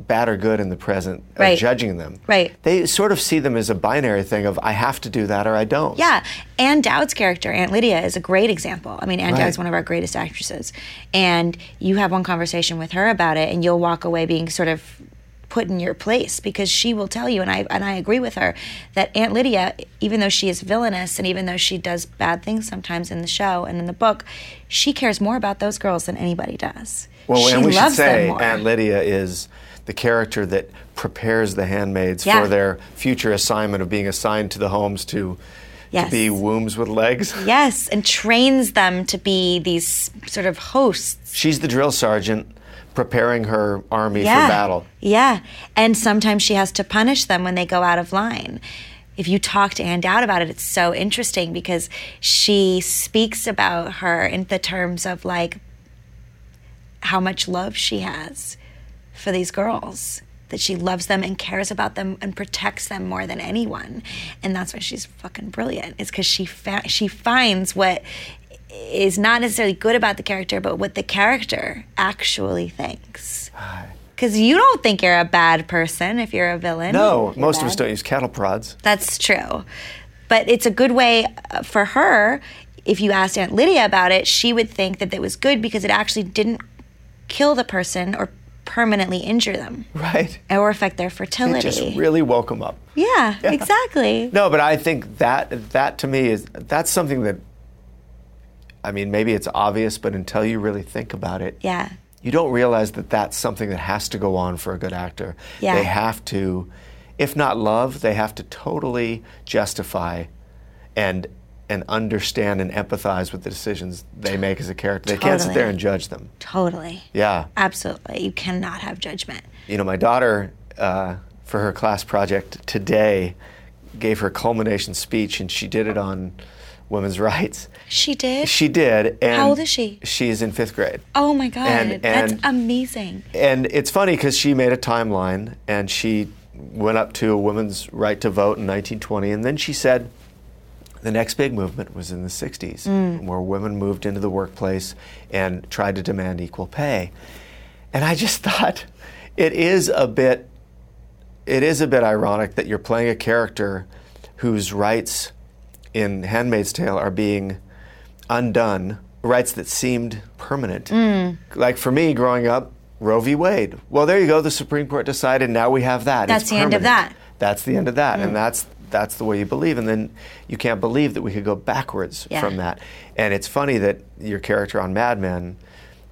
bad or good in the present, or Right. judging them. Right. They sort of see them as a binary thing of I have to do that or I don't. Yeah, Ann Dowd's character, Aunt Lydia, is a great example. I mean, Ann Right. Dowd's one of our greatest actresses, and you have one conversation with her about it, and you'll walk away being sort of put in your place because she will tell you, and I and I agree with her that Aunt Lydia, even though she is villainous and even though she does bad things sometimes in the show and in the book, she cares more about those girls than anybody does. Well, she and we should say. Aunt Lydia is the character that prepares the handmaids Yeah. for their future assignment of being assigned to the homes to, Yes. to be wombs with legs. Yes, and trains them to be these sort of hosts. She's the drill sergeant preparing her army yeah. for battle. Yeah. And sometimes she has to punish them when they go out of line. If you talk to Ann Dowd about it, it's so interesting because she speaks about her in the terms of like how much love she has for these girls. That she loves them and cares about them and protects them more than anyone, and that's why she's fucking brilliant. Is because she fa- she finds what is not necessarily good about the character, but what the character actually thinks. Because you don't think you're a bad person if you're a villain. No, most of us don't use cattle prods. That's true. But it's a good way uh, for her. If you asked Aunt Lydia about it, she would think that it was good because it actually didn't kill the person or permanently injure them Right. or affect their It fertility. just really woke them up. yeah, exactly. No, but I think that that to me is that's something that I mean, maybe it's obvious, but until you really think about it, Yeah. you don't realize that that's something that has to go on for a good actor. Yeah. They have to, if not love, they have to totally justify and and understand and empathize with the decisions they make as a character. They can't sit there and judge them. Totally. Yeah. Absolutely. You cannot have judgment. You know, my daughter, uh, for her class project today, gave her culmination speech, and she did it on women's (laughs) rights. She did? She did. And How old is she? She's in fifth grade. oh my God. And- That's amazing. And it's funny because she made a timeline and she went up to a woman's right to vote in 1920, and then she said the next big movement was in the 60s, Mm. where women moved into the workplace and tried to demand equal pay. And I just (laughs) thought it is a bit it is a bit ironic that you're playing a character whose rights in Handmaid's Tale are being undone rights that seemed permanent. Mm. Like for me, growing up, Roe v. Wade. Well, there you go. The Supreme Court decided. Now we have that. That's It's the end of that. Mm. That's the end of that, and that's that's the way you believe. And then you can't believe that we could go backwards Yeah. from that. And it's funny that your character on Mad Men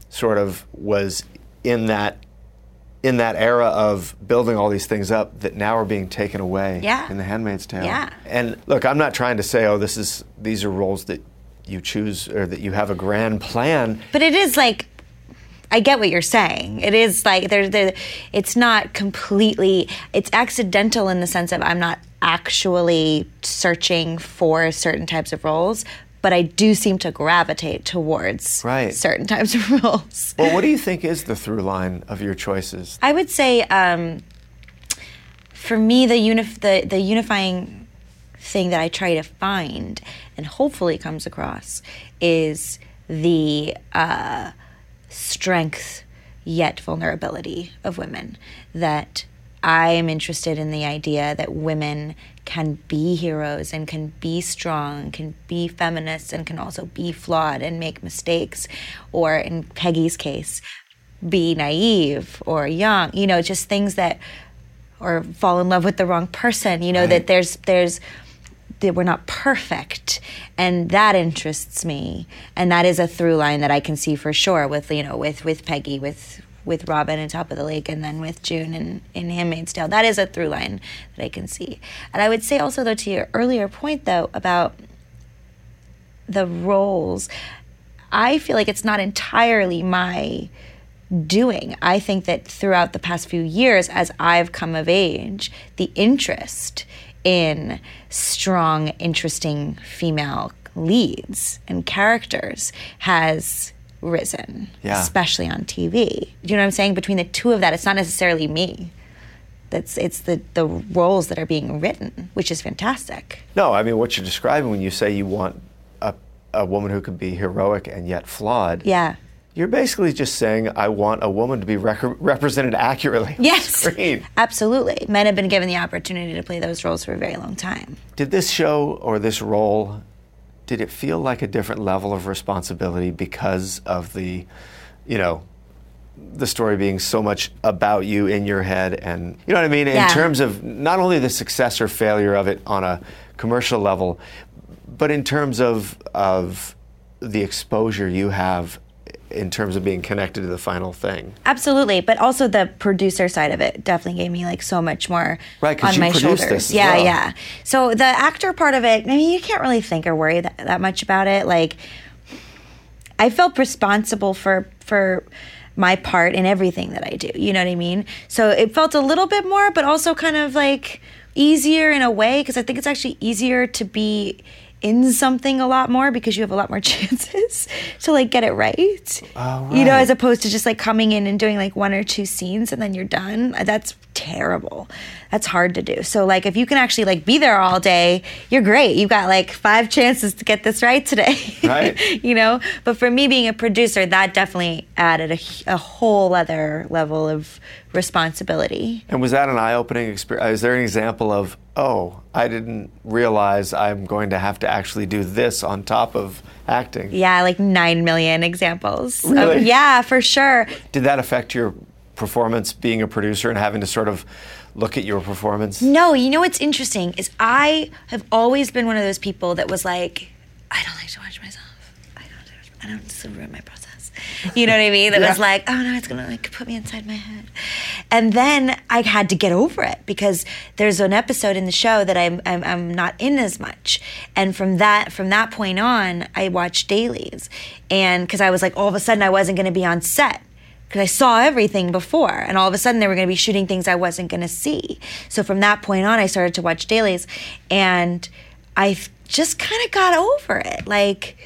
sort of was in that in that era of building all these things up that now are being taken away Yeah. in The Handmaid's Tale. Yeah. And look, I'm not trying to say, oh, this is these are roles that you choose or that you have a grand plan. But it is like I get what you're saying. It is like there's there it's not completely it's accidental in the sense of I'm not actually searching for certain types of roles, but I do seem to gravitate towards Right. certain types of (laughs) roles. Well, what do you think is the through line of your choices? I would say um, for me the, unif- the the unifying thing that I try to find and hopefully comes across is the uh, strength yet vulnerability of women that I am interested in the idea that women can be heroes and can be strong, can be feminists, and can also be flawed and make mistakes, or in Peggy's case, be naive or young, you know, just things that, or fall in love with the wrong person, you know, Right. that there's, there's, that we're not perfect and that interests me and that is a through line that i can see for sure with you know with with peggy with with robin and top of the lake and then with june and in handmaid's tale that is a through line that i can see and i would say also though to your earlier point though about the roles i feel like it's not entirely my doing. I think that throughout the past few years, as I've come of age, the interest in strong, interesting female leads and characters has risen, Yeah. especially on TV. You know what I'm saying? Between the two of that, it's not necessarily me. That's it's the the roles that are being written, which is fantastic. No, I mean what you're describing when you say you want a, a woman who can be heroic and yet flawed. Yeah. You're basically just saying I want a woman to be rec- represented accurately on Yes. screen. Absolutely. Men have been given the opportunity to play those roles for a very long time. Did this show or this role did it feel like a different level of responsibility because of the you know the story being so much about you in your head and you know what I mean? In terms of not only the success or failure of it on a commercial level but in terms of of the exposure you have in terms of being connected to the final thing. Absolutely, but also the producer side of it definitely gave me like so much more Right, on you my shoulders. this yeah, well. yeah. So the actor part of it, I mean, you can't really think or worry that, that much about it. Like, I felt responsible for for my part in everything that I do. You know what I mean? So it felt a little bit more, but also kind of like easier in a way because I think it's actually easier to be in something a lot more because you have a lot more (laughs) chances to like get it right. Oh, You know, as opposed to just like coming in and doing like one or two scenes and then you're done. Uh, that's terrible. That's hard to do. So like if you can actually like be there all day, you're great. You've got like five chances to get this right today. Right. (laughs) you know, but for me being a producer, that definitely added a, a whole other level of responsibility. And was that an eye-opening experience? Is there an example of, oh, I didn't realize I'm going to have to actually do this on top of acting? Yeah, like 9 million examples. of- Really? yeah, for sure. Did that affect your performance being a producer and having to sort of look at your performance? No, you know what's interesting is I have always been one of those people that was like, I don't like to watch myself. I don't. I don't just ruin my process. You know what I mean? That was like, oh no, it's gonna like put me inside my head. And then I had to get over it because there's an episode in the show that I'm I'm, I'm not in as much. And from that from that point on, I watched dailies, and because I was like, all of a sudden I wasn't gonna be on set because I saw everything before, and all of a sudden they were going to be shooting things I wasn't going to see. So from that point on, I started to watch dailies, and I just kind of got over it. Like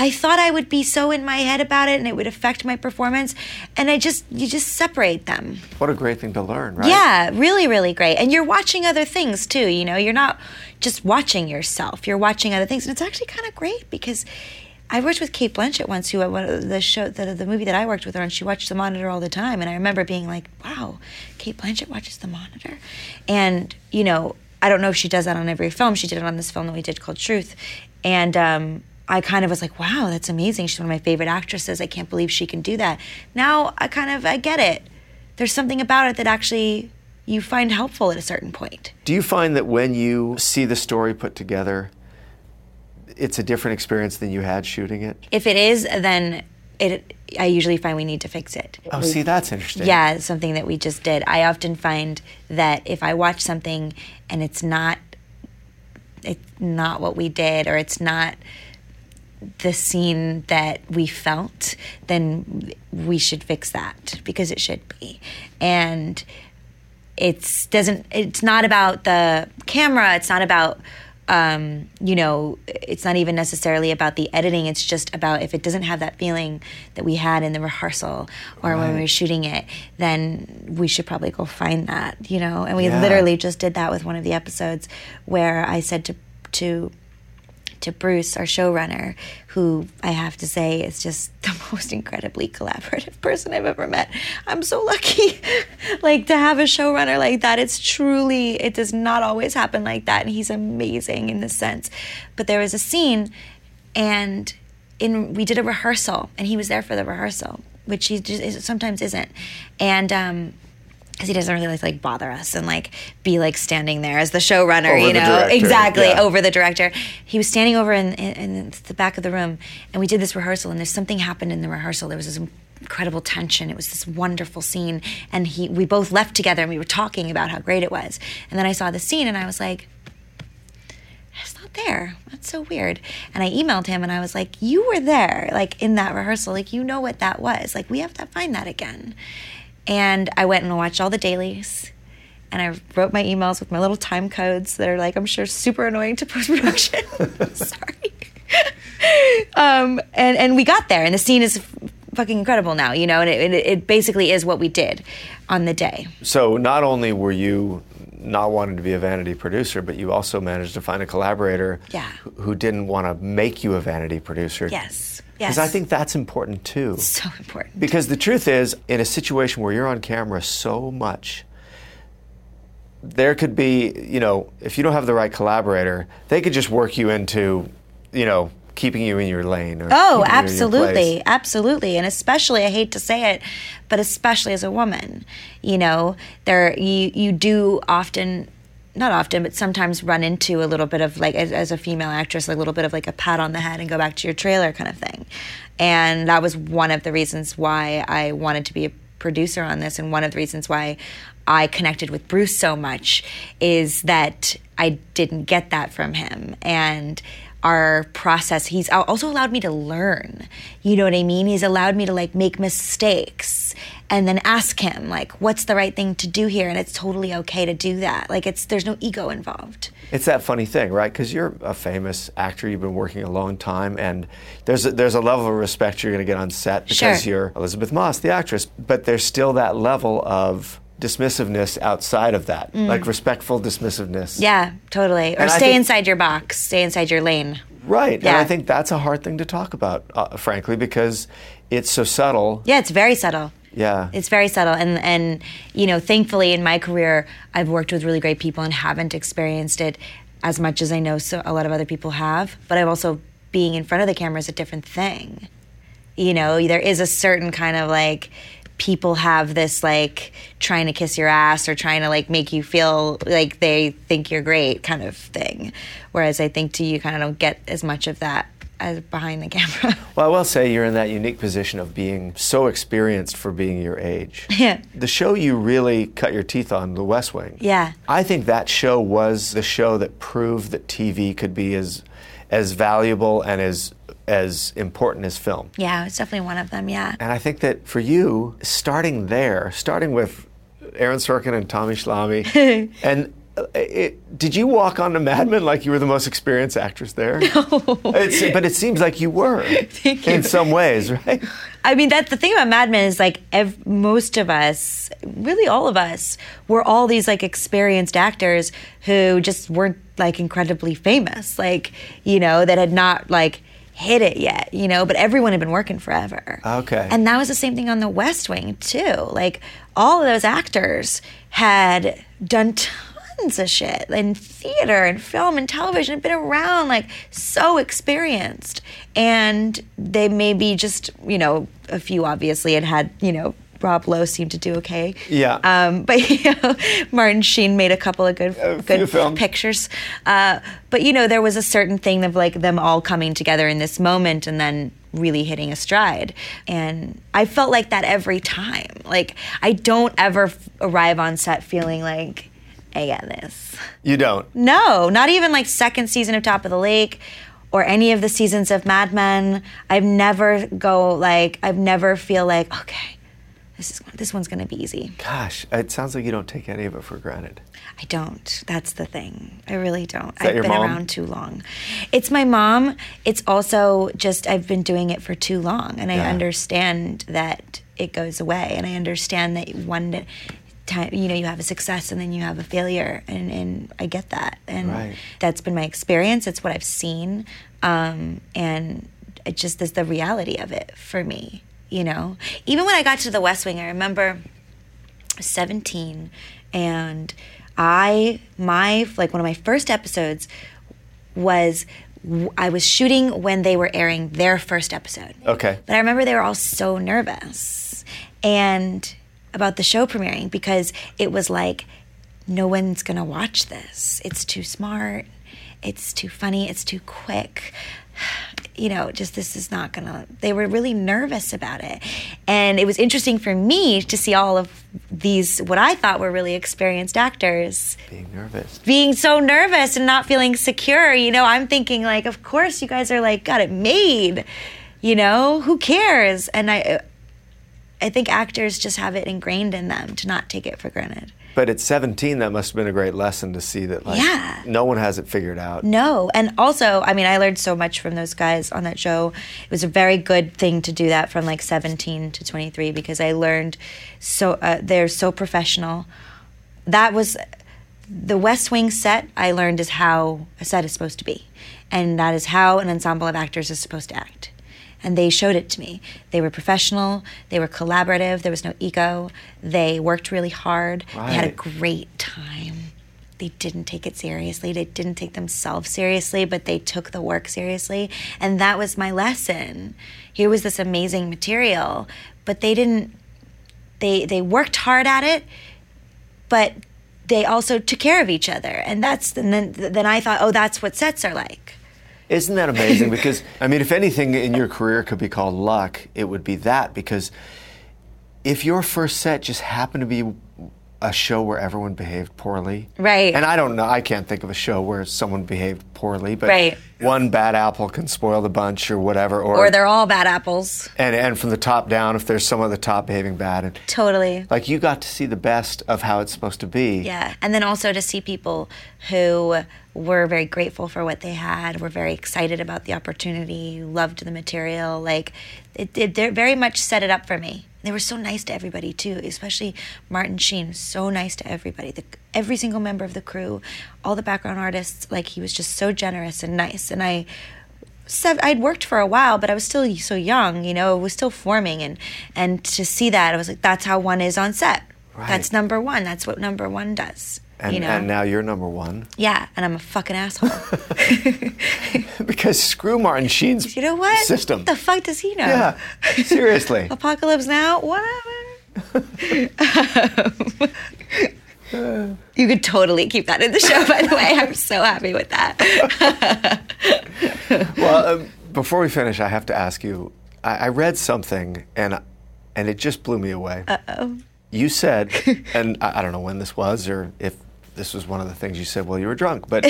I thought I would be so in my head about it, and it would affect my performance, and I just you just separate them. What a great thing to learn, right? Yeah, really, really great. And you're watching other things too. You know, you're not just watching yourself. You're watching other things, and it's actually kind of great because I worked with Cate Blanchett once, who of the show, the, the movie that I worked with her on. She watched The Monitor all the time, and I remember being like, "Wow, Cate Blanchett watches The Monitor," and you know, I don't know if she does that on every film. She did it on this film that we did called Truth, and um, I kind of was like, wow, that's amazing. She's one of my favorite actresses. I can't believe she can do that. Now I kind of I get it. There's something about it that actually you find helpful at a certain point. Do you find that when you see the story put together, it's a different experience than you had shooting it? If it is, then it I usually find we need to fix it. Oh, see, that's interesting. Yeah, something that we just did. I often find that if I watch something and it's not it's not what we did or it's not the scene that we felt, then we should fix that because it should be. And it's doesn't it's not about the camera, it's not about um, you know, it's not even necessarily about the editing. It's just about if it doesn't have that feeling that we had in the rehearsal or right. when we were shooting it, then we should probably go find that, you know. And we yeah. literally just did that with one of the episodes where I said to to to Bruce, our showrunner, who I have to say is just (laughs) the most incredibly collaborative person I've ever met. I'm so lucky, (laughs) like to have a showrunner like that. It's truly, it does not always happen like that, and he's amazing in this sense. But there was a scene, and in we did a rehearsal, and he was there for the rehearsal, which he just sometimes isn't, and. Um, because he doesn't really like, like bother us and like be like standing there as the showrunner, over you know, exactly yeah. over the director. He was standing over in, in, in, the back of the room, and we did this rehearsal. And there's something happened in the rehearsal. There was this incredible tension. It was this wonderful scene, and he we both left together and we were talking about how great it was. And then I saw the scene, and I was like. It's not there. That's so weird. And I emailed him and I was like, You were there, like in that rehearsal. Like, you know what that was. Like, we have to find that again. And I went and watched all the dailies. And I wrote my emails with my little time codes that are like, I'm sure, super annoying to (laughs) post production. (laughs) Sorry. (laughs) um, and, and we got there, and the scene is fucking incredible now, you know, and it, it basically is what we did on the day. So not only were you not wanting to be a vanity producer, but you also managed to find a collaborator yeah. who didn't want to make you a vanity producer. Yes. Because yes. I think that's important too. (laughs) So important. Because the truth is, in a situation where you're on camera so much, there could be, you know, if you don't have the right collaborator, they could just work you into, you know, keeping you in your lane. oh, absolutely, absolutely, and especially I hate to say it, but especially as a woman, you know, there you you do often not often, but sometimes run into a little bit of like as, as, a female actress, like a little bit of like a pat on the head and go back to your trailer kind of thing. And that was one of the reasons why I wanted to be a producer on this, and one of the reasons why I connected with Bruce so much is that I didn't get that from him, and our process he's also allowed me to learn. You know what i mean? He's allowed me to like make mistakes and then ask him like what's the right thing to do here and it's totally okay to do that like it's there's no ego involved it's that funny thing right because you're a famous actor you've been working a long time and there's a, there's a level of respect you're going to get on set because sure. you're Elisabeth Moss the actress but there's still that level of dismissiveness outside of that, mm. like respectful dismissiveness. Yeah, totally. Or and stay think, inside your box, stay inside your lane. Right. Yeah. And I think that's a hard thing to talk about, uh, frankly, because it's so subtle. Yeah, it's very subtle. Yeah. It's very subtle. And, and, you know, thankfully in my career, I've worked with really great people and haven't experienced it as much as I know so a lot of other people have. But I've also, being in front of the camera is a different thing. You know, there is a certain kind of like, people have this like trying to kiss your ass or trying to like make you feel like they think you're great kind of thing. Whereas I think to you kind of don't get as much of that as behind the camera. (laughs) Well, I will say you're in that unique position of being so experienced for being your age. (laughs) Yeah. The show you really cut your teeth on, The West Wing. Yeah. I think that show was the show that proved that TV could be as as valuable and as as important as film. Yeah, it's definitely one of them, yeah. And I think that for you, starting there, starting with Aaron Sorkin and Tommy Schlamme, (laughs) and Uh, it, did you walk onto Mad Men like you were the most experienced actress there? (laughs) No. It's, but it seems like you were. (laughs) You. In some ways, right? I mean, that's the thing about Mad Men is like ev- most of us, really all of us, were all these like experienced actors who just weren't like incredibly famous, like you know, that had not like hit it yet, you know, but everyone had been working forever. Okay. And that was the same thing on the West Wing, too. Like, all of those actors had done tons tons of shit in theater and film and television, have been around, like so experienced. And they maybe just, you know, a few obviously had had, you know, Rob Lowe seemed to do okay. Yeah. Um, (laughs) but you know, Martin Sheen made a couple of good A good films. pictures. Uh, but you know, there was a certain thing of like them all coming together in this moment and then really hitting a stride. And I felt like that every time. Like I don't ever f- arrive on set feeling like I got this. You don't. No, not even like second season of Top of the Lake or any of the seasons of Mad Men. I've never go like I've never feel like okay, this is this one's gonna be easy. Gosh, it sounds like you don't take any of it for granted. I don't. That's the thing. I really don't. I've been mom? around too long. It's my mom. It's also just I've been doing it for too long, and I understand that it goes away, and I understand that one time you know you have a success and then you have a failure, and and I get that, and Right. that's been my experience. It's what I've seen, um, and it just is the reality of it for me. You know, even when I got to the West Wing, I remember. 17 and i my like one of my first episodes was i was shooting when they were airing their first episode Okay. but i remember they were all so nervous and about the show premiering because it was like no one's gonna watch this it's too smart it's too funny it's too quick (sighs) you know just this is not gonna they were really nervous about it and it was interesting for me to see all of these what i thought were really experienced actors Being nervous. being so nervous and not feeling secure. You know, I'm thinking like, of course you guys are like got it made. You know, who cares? And I, I think actors just have it ingrained in them to not take it for granted. But at 17, that must have been a great lesson to see that, like, Yeah. no one has it figured out. No, and also, I mean, I learned so much from those guys on that show. It was a very good thing to do that from like 17 to 23 because I learned so uh, they're so professional. That was the West Wing set. I learned is how a set is supposed to be, and that is how an ensemble of actors is supposed to act. And they showed it to me. They were professional. They were collaborative. There was no ego. They worked really hard. They had a great time they didn't take it seriously. They didn't take themselves seriously, but they took the work seriously. And that was my lesson. Here was this amazing material, but they didn't they they worked hard at it, but they also took care of each other. And that's and then then I thought, "Oh, that's what sets are like." Isn't that amazing? because, I mean, if anything in your career could be called luck, it would be that. Because if your first set just happened to be a show where everyone behaved poorly, Right. And I don't know, I can't think of a show where someone behaved poorly, but Right. one bad apple can spoil the bunch or whatever. Or, Or they're all bad apples. and, and from the top down, if there's someone at the top behaving bad. And, Totally. like, you got to see the best of how it's supposed to be. Yeah, and then also to see people who were very grateful for what they had, were very excited about the opportunity, loved the material. Like, it, it they very much set it up for me. They were so nice to everybody too, especially Martin Sheen. So nice to everybody, the, every single member of the crew, all the background artists. Like he was just so generous and nice. And I I'd worked for a while, but I was still so young, you know, it was still forming. And, and to see that, I was like, that's how one is on set. Right. That's number one. That's what number one does. And, you know? and now you're number one. yeah, and I'm a fucking asshole. (laughs) because screw Martin Sheen's you know what? system. The fuck does he know? yeah, seriously. (laughs) Apocalypse Now? Whatever. (laughs) you could totally keep that in the show, by the way. I'm so happy with that. well, um, before we finish, I have to ask you. I, I read something, and and it just blew me away. Uh oh. You said, and I, I don't know when this was, or if this was one of the things you said while you were drunk, but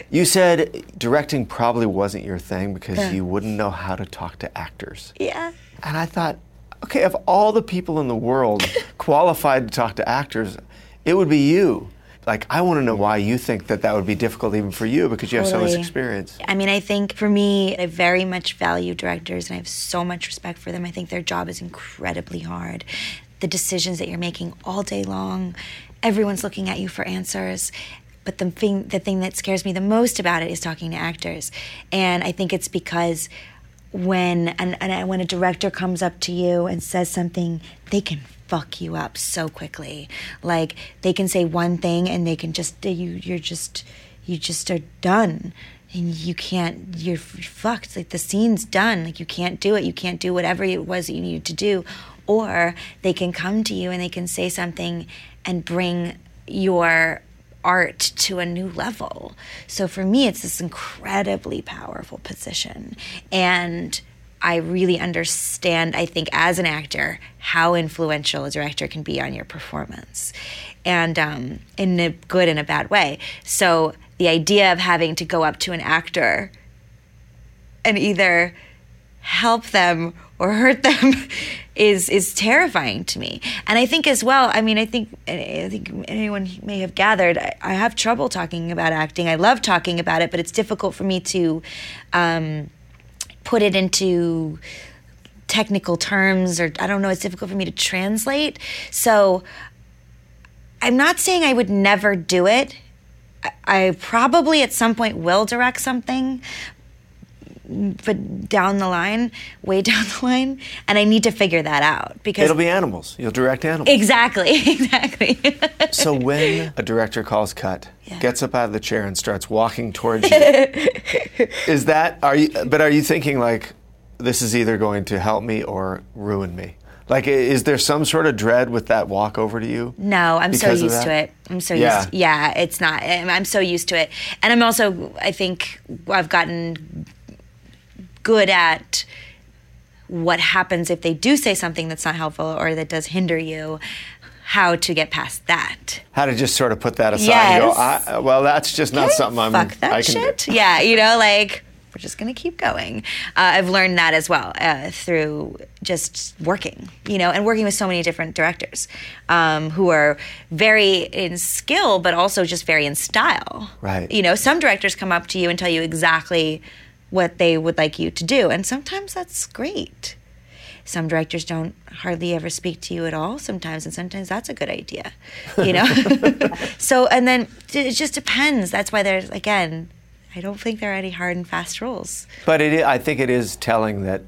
(laughs) you said directing probably wasn't your thing because you wouldn't know how to talk to actors. yeah. And I thought, okay, of all the people in the world (laughs) qualified to talk to actors, it would be you. Like, I want to know why you think that that would be difficult even for you because you have so much experience. I mean, I think for me, I very much value directors and I have so much respect for them. I think their job is incredibly hard. The decisions that you're making all day long, everyone's looking at you for answers. But the thing, the thing that scares me the most about it is talking to actors. And I think it's because when and, and when a director comes up to you and says something, they can fuck you up so quickly. Like they can say one thing and they can just you you're just you just are done and you can't you're fucked like the scene's done like you can't do it you can't do whatever it was that you needed to do or they can come to you and they can say something and bring your art to a new level. So for me it's this incredibly powerful position. And I really understand, I think, as an actor, how influential a director can be on your performance, and um, in a good and a bad way. So the idea of having to go up to an actor and either help them or hurt them (laughs) is is terrifying to me. And I think as well, I mean, I think I think anyone may have gathered, I, I have trouble talking about acting. I love talking about it, but it's difficult for me to um, put it into technical terms or I don't know, it's difficult for me to translate. So I'm not saying I would never do it I probably at some point will direct something, but down the line, way (laughs) down the line, and I need to figure that out because it'll be animals. You'll direct animals. Exactly, (laughs) exactly. so when a director calls cut, yeah. gets up out of the chair and starts walking towards you, (laughs) is that are you? But are you thinking like this is either going to help me or ruin me? Like, is there some sort of dread with that walk over to you? No, I'm so used to it. I'm so yeah. used. To, yeah, it's not. I'm so used to it, and I'm also. I think I've gotten good at what happens if they do say something that's not helpful or that does hinder you how to get past that. How to just sort of put that aside yes. go, well, that's just not something I'm. Fuck that I can shit. Do. Yeah, you know, like we're just going to keep going. Uh, I've learned that as well uh, through just working, you know, and working with so many different directors um, who are very in skill, but also just very in style. Right. You know, some directors come up to you and tell you exactly what they would like you to do, and sometimes that's great. Some directors don't hardly ever speak to you at all sometimes, and sometimes that's a good idea, you know? (laughs) (laughs) so, and then it just depends. That's why there's, again, I don't think there are any hard and fast rules. But it, I think it is telling that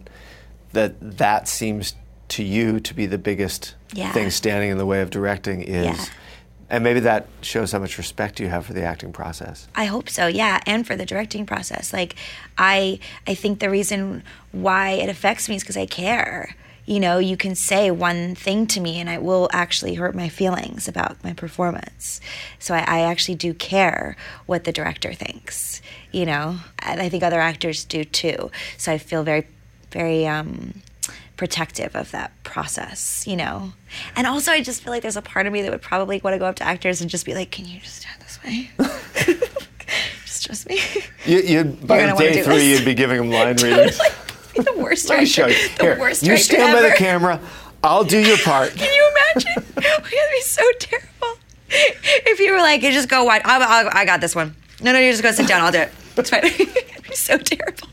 that that seems to you to be the biggest yeah. thing standing in the way of directing is. Yeah. And maybe that shows how much respect you have for the acting process. I hope so, yeah, and for the directing process. Like, I, I think the reason why it affects me is because I care you know, you can say one thing to me and it will actually hurt my feelings about my performance. So I, I, actually do care what the director thinks, you know, and I think other actors do too. So I feel very, very um, protective of that process, you know. And also, I just feel like there's a part of me that would probably want to go up to actors and just be like, can you just stand this way? (laughs) just trust me. You, you by day three, you'd be giving them line (laughs) readings. be the worst Let me show you. The Here, worst You stand ever. by the camera. I'll do your part. (laughs) Can you imagine? it would be so terrible. If you were like, you just go wide. I, I, I got this one. No, no, you just go sit down. I'll do it. It's fine. It'd be so terrible.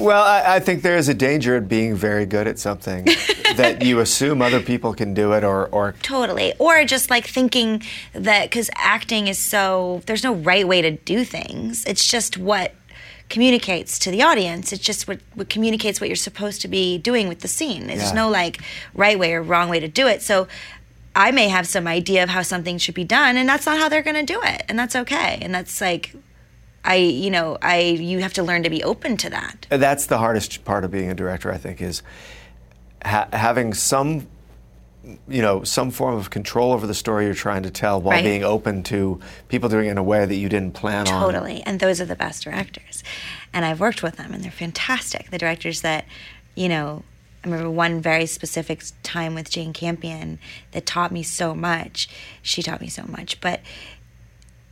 Well, I, I, think there is a danger in being very good at something (laughs) that you assume other people can do it, or, or totally, or just like thinking that because acting is so there's no right way to do things. It's just what communicates to the audience. It's just what, what communicates what you're supposed to be doing with the scene. There's yeah. no like right way or wrong way to do it. So I may have some idea of how something should be done, and that's not how they're going to do it, and that's okay. And that's like, I you know I you have to learn to be open to that. That's the hardest part of being a director, I think, is ha- having some you know some form of control over the story you're trying to tell while right. being open to people doing it in a way that you didn't plan totally. on totally and those are the best directors and i've worked with them and they're fantastic the directors that you know i remember one very specific time with jane campion that taught me so much she taught me so much but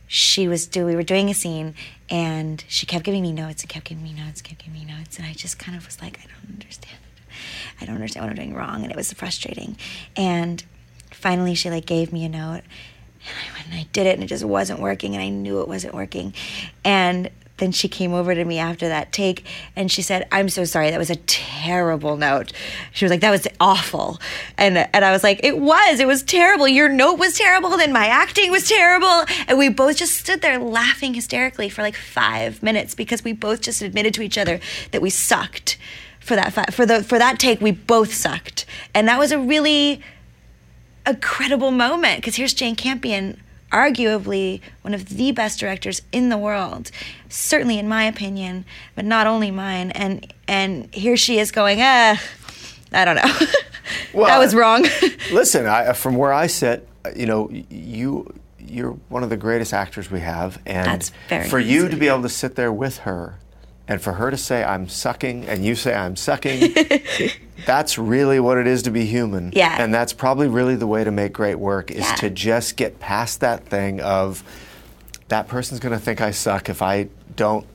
she was do we were doing a scene and she kept giving me notes and kept giving me notes kept giving me notes and i just kind of was like i don't understand I don't understand what I'm doing wrong. And it was frustrating. And finally, she like gave me a note. And I went and I did it, and it just wasn't working. And I knew it wasn't working. And then she came over to me after that take and she said, I'm so sorry. That was a terrible note. She was like, that was awful. And, and I was like, it was. It was terrible. Your note was terrible. Then my acting was terrible. And we both just stood there laughing hysterically for like five minutes because we both just admitted to each other that we sucked for that fa- for the for that take. We both sucked, and that was a really a credible moment because here's Jane Campion, arguably one of the best directors in the world, certainly in my opinion, but not only mine. And and here she is going, ah, I don't know, (laughs) Well, that was wrong. (laughs) Listen, I, from where I sit, you know, you you're one of the greatest actors we have, and That's very for you to be able to sit there with her, and for her to say I'm sucking, and you say I'm sucking, (laughs) that's really what it is to be human. Yeah. and that's probably really the way to make great work is Yeah. to just get past that thing of that person's going to think I suck if I don't.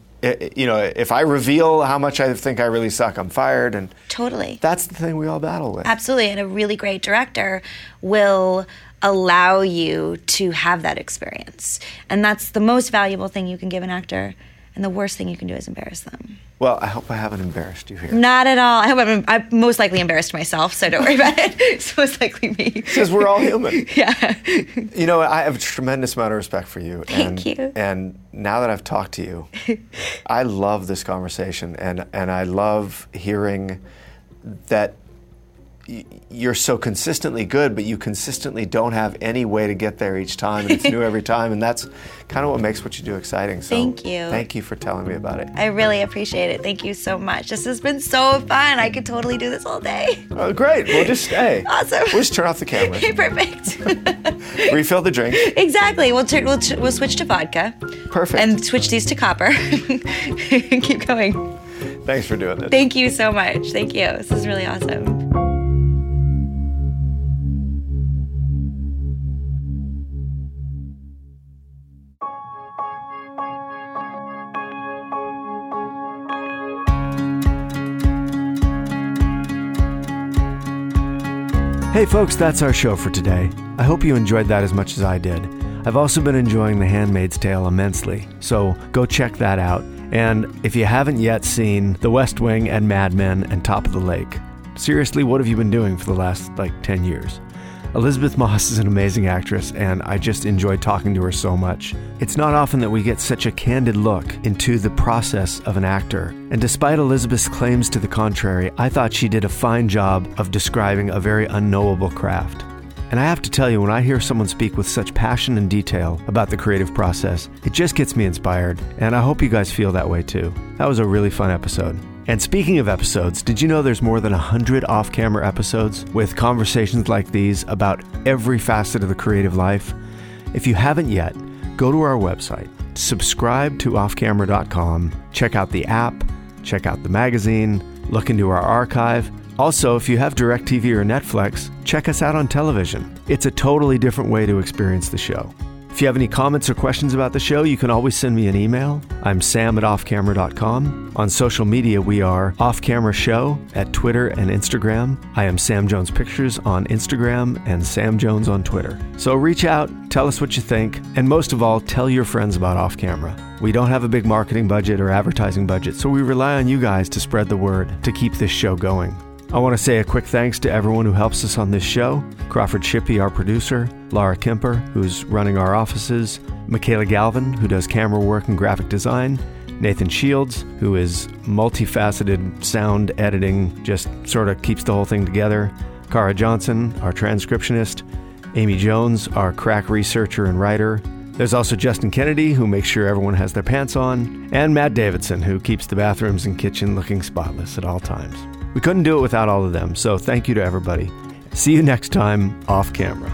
You know, if I reveal how much I think I really suck, I'm fired, and totally. that's the thing we all battle with. Absolutely. And a really great director will allow you to have that experience. And that's the most valuable thing you can give an actor. And the worst thing you can do is embarrass them. Well, I hope I haven't embarrassed you here. Not at all. I hope I'm, I've most likely embarrassed myself, so don't worry about it. (laughs) It's most likely me. Because we're all human. (laughs) Yeah. You know, I have a tremendous amount of respect for you. Thank and, you. And now that I've talked to you, (laughs) I love this conversation, and and I love hearing that you're so consistently good, but you consistently don't have any way to get there each time, and it's new every (laughs) time, and that's kind of what makes what you do exciting. So Thank you. Thank you for telling me about it. I really appreciate it. Thank you so much. This has been so fun. I could totally do this all day. Oh, great. We'll just stay. (laughs) Awesome. We'll just turn off the camera. Okay, (laughs) perfect. Refill the drink. exactly. We'll, turn, we'll, we'll switch to vodka. Perfect. And switch these to copper. Keep going. Thanks for doing this. Thank you so much. Thank you. This is really awesome. Hey, folks, that's our show for today. I hope you enjoyed that as much as I did. I've also been enjoying The Handmaid's Tale immensely, so go check that out. And if you haven't yet seen The West Wing and Mad Men and Top of the Lake, seriously, what have you been doing for the last like 10 years? Elisabeth Moss is an amazing actress, and I just enjoyed talking to her so much. It's not often that we get such a candid look into the process of an actor, and despite Elisabeth's claims to the contrary, I thought she did a fine job of describing a very unknowable craft. And I have to tell you, when I hear someone speak with such passion and detail about the creative process, it just gets me inspired, and I hope you guys feel that way too. That was a really fun episode. And speaking of episodes, did you know there's more than 100 off camera episodes with conversations like these about every facet of the creative life? If you haven't yet, go to our website, subscribe to offcamera.com, check out the app, check out the magazine, look into our archive. Also, if you have DirecTV or Netflix, check us out on television. It's a totally different way to experience the show. If you have any comments or questions about the show, you can always send me an email. I'm sam at offcamera.com. On social media, we are Off Camera Show at Twitter and Instagram. I am Sam Jones Pictures on Instagram and Sam Jones on Twitter. So reach out, tell us what you think, and most of all, tell your friends about Off Camera. We don't have a big marketing budget or advertising budget, so we rely on you guys to spread the word to keep this show going. I want to say a quick thanks to everyone who helps us on this show Crawford Shippey, our producer, Laura Kemper, who's running our offices, Michaela Galvin, who does camera work and graphic design, Nathan Shields, who is multifaceted sound editing, just sort of keeps the whole thing together, Cara Johnson, our transcriptionist, Amy Jones, our crack researcher and writer. There's also Justin Kennedy, who makes sure everyone has their pants on, and Matt Davidson, who keeps the bathrooms and kitchen looking spotless at all times. We couldn't do it without all of them, so thank you to everybody. See you next time off camera.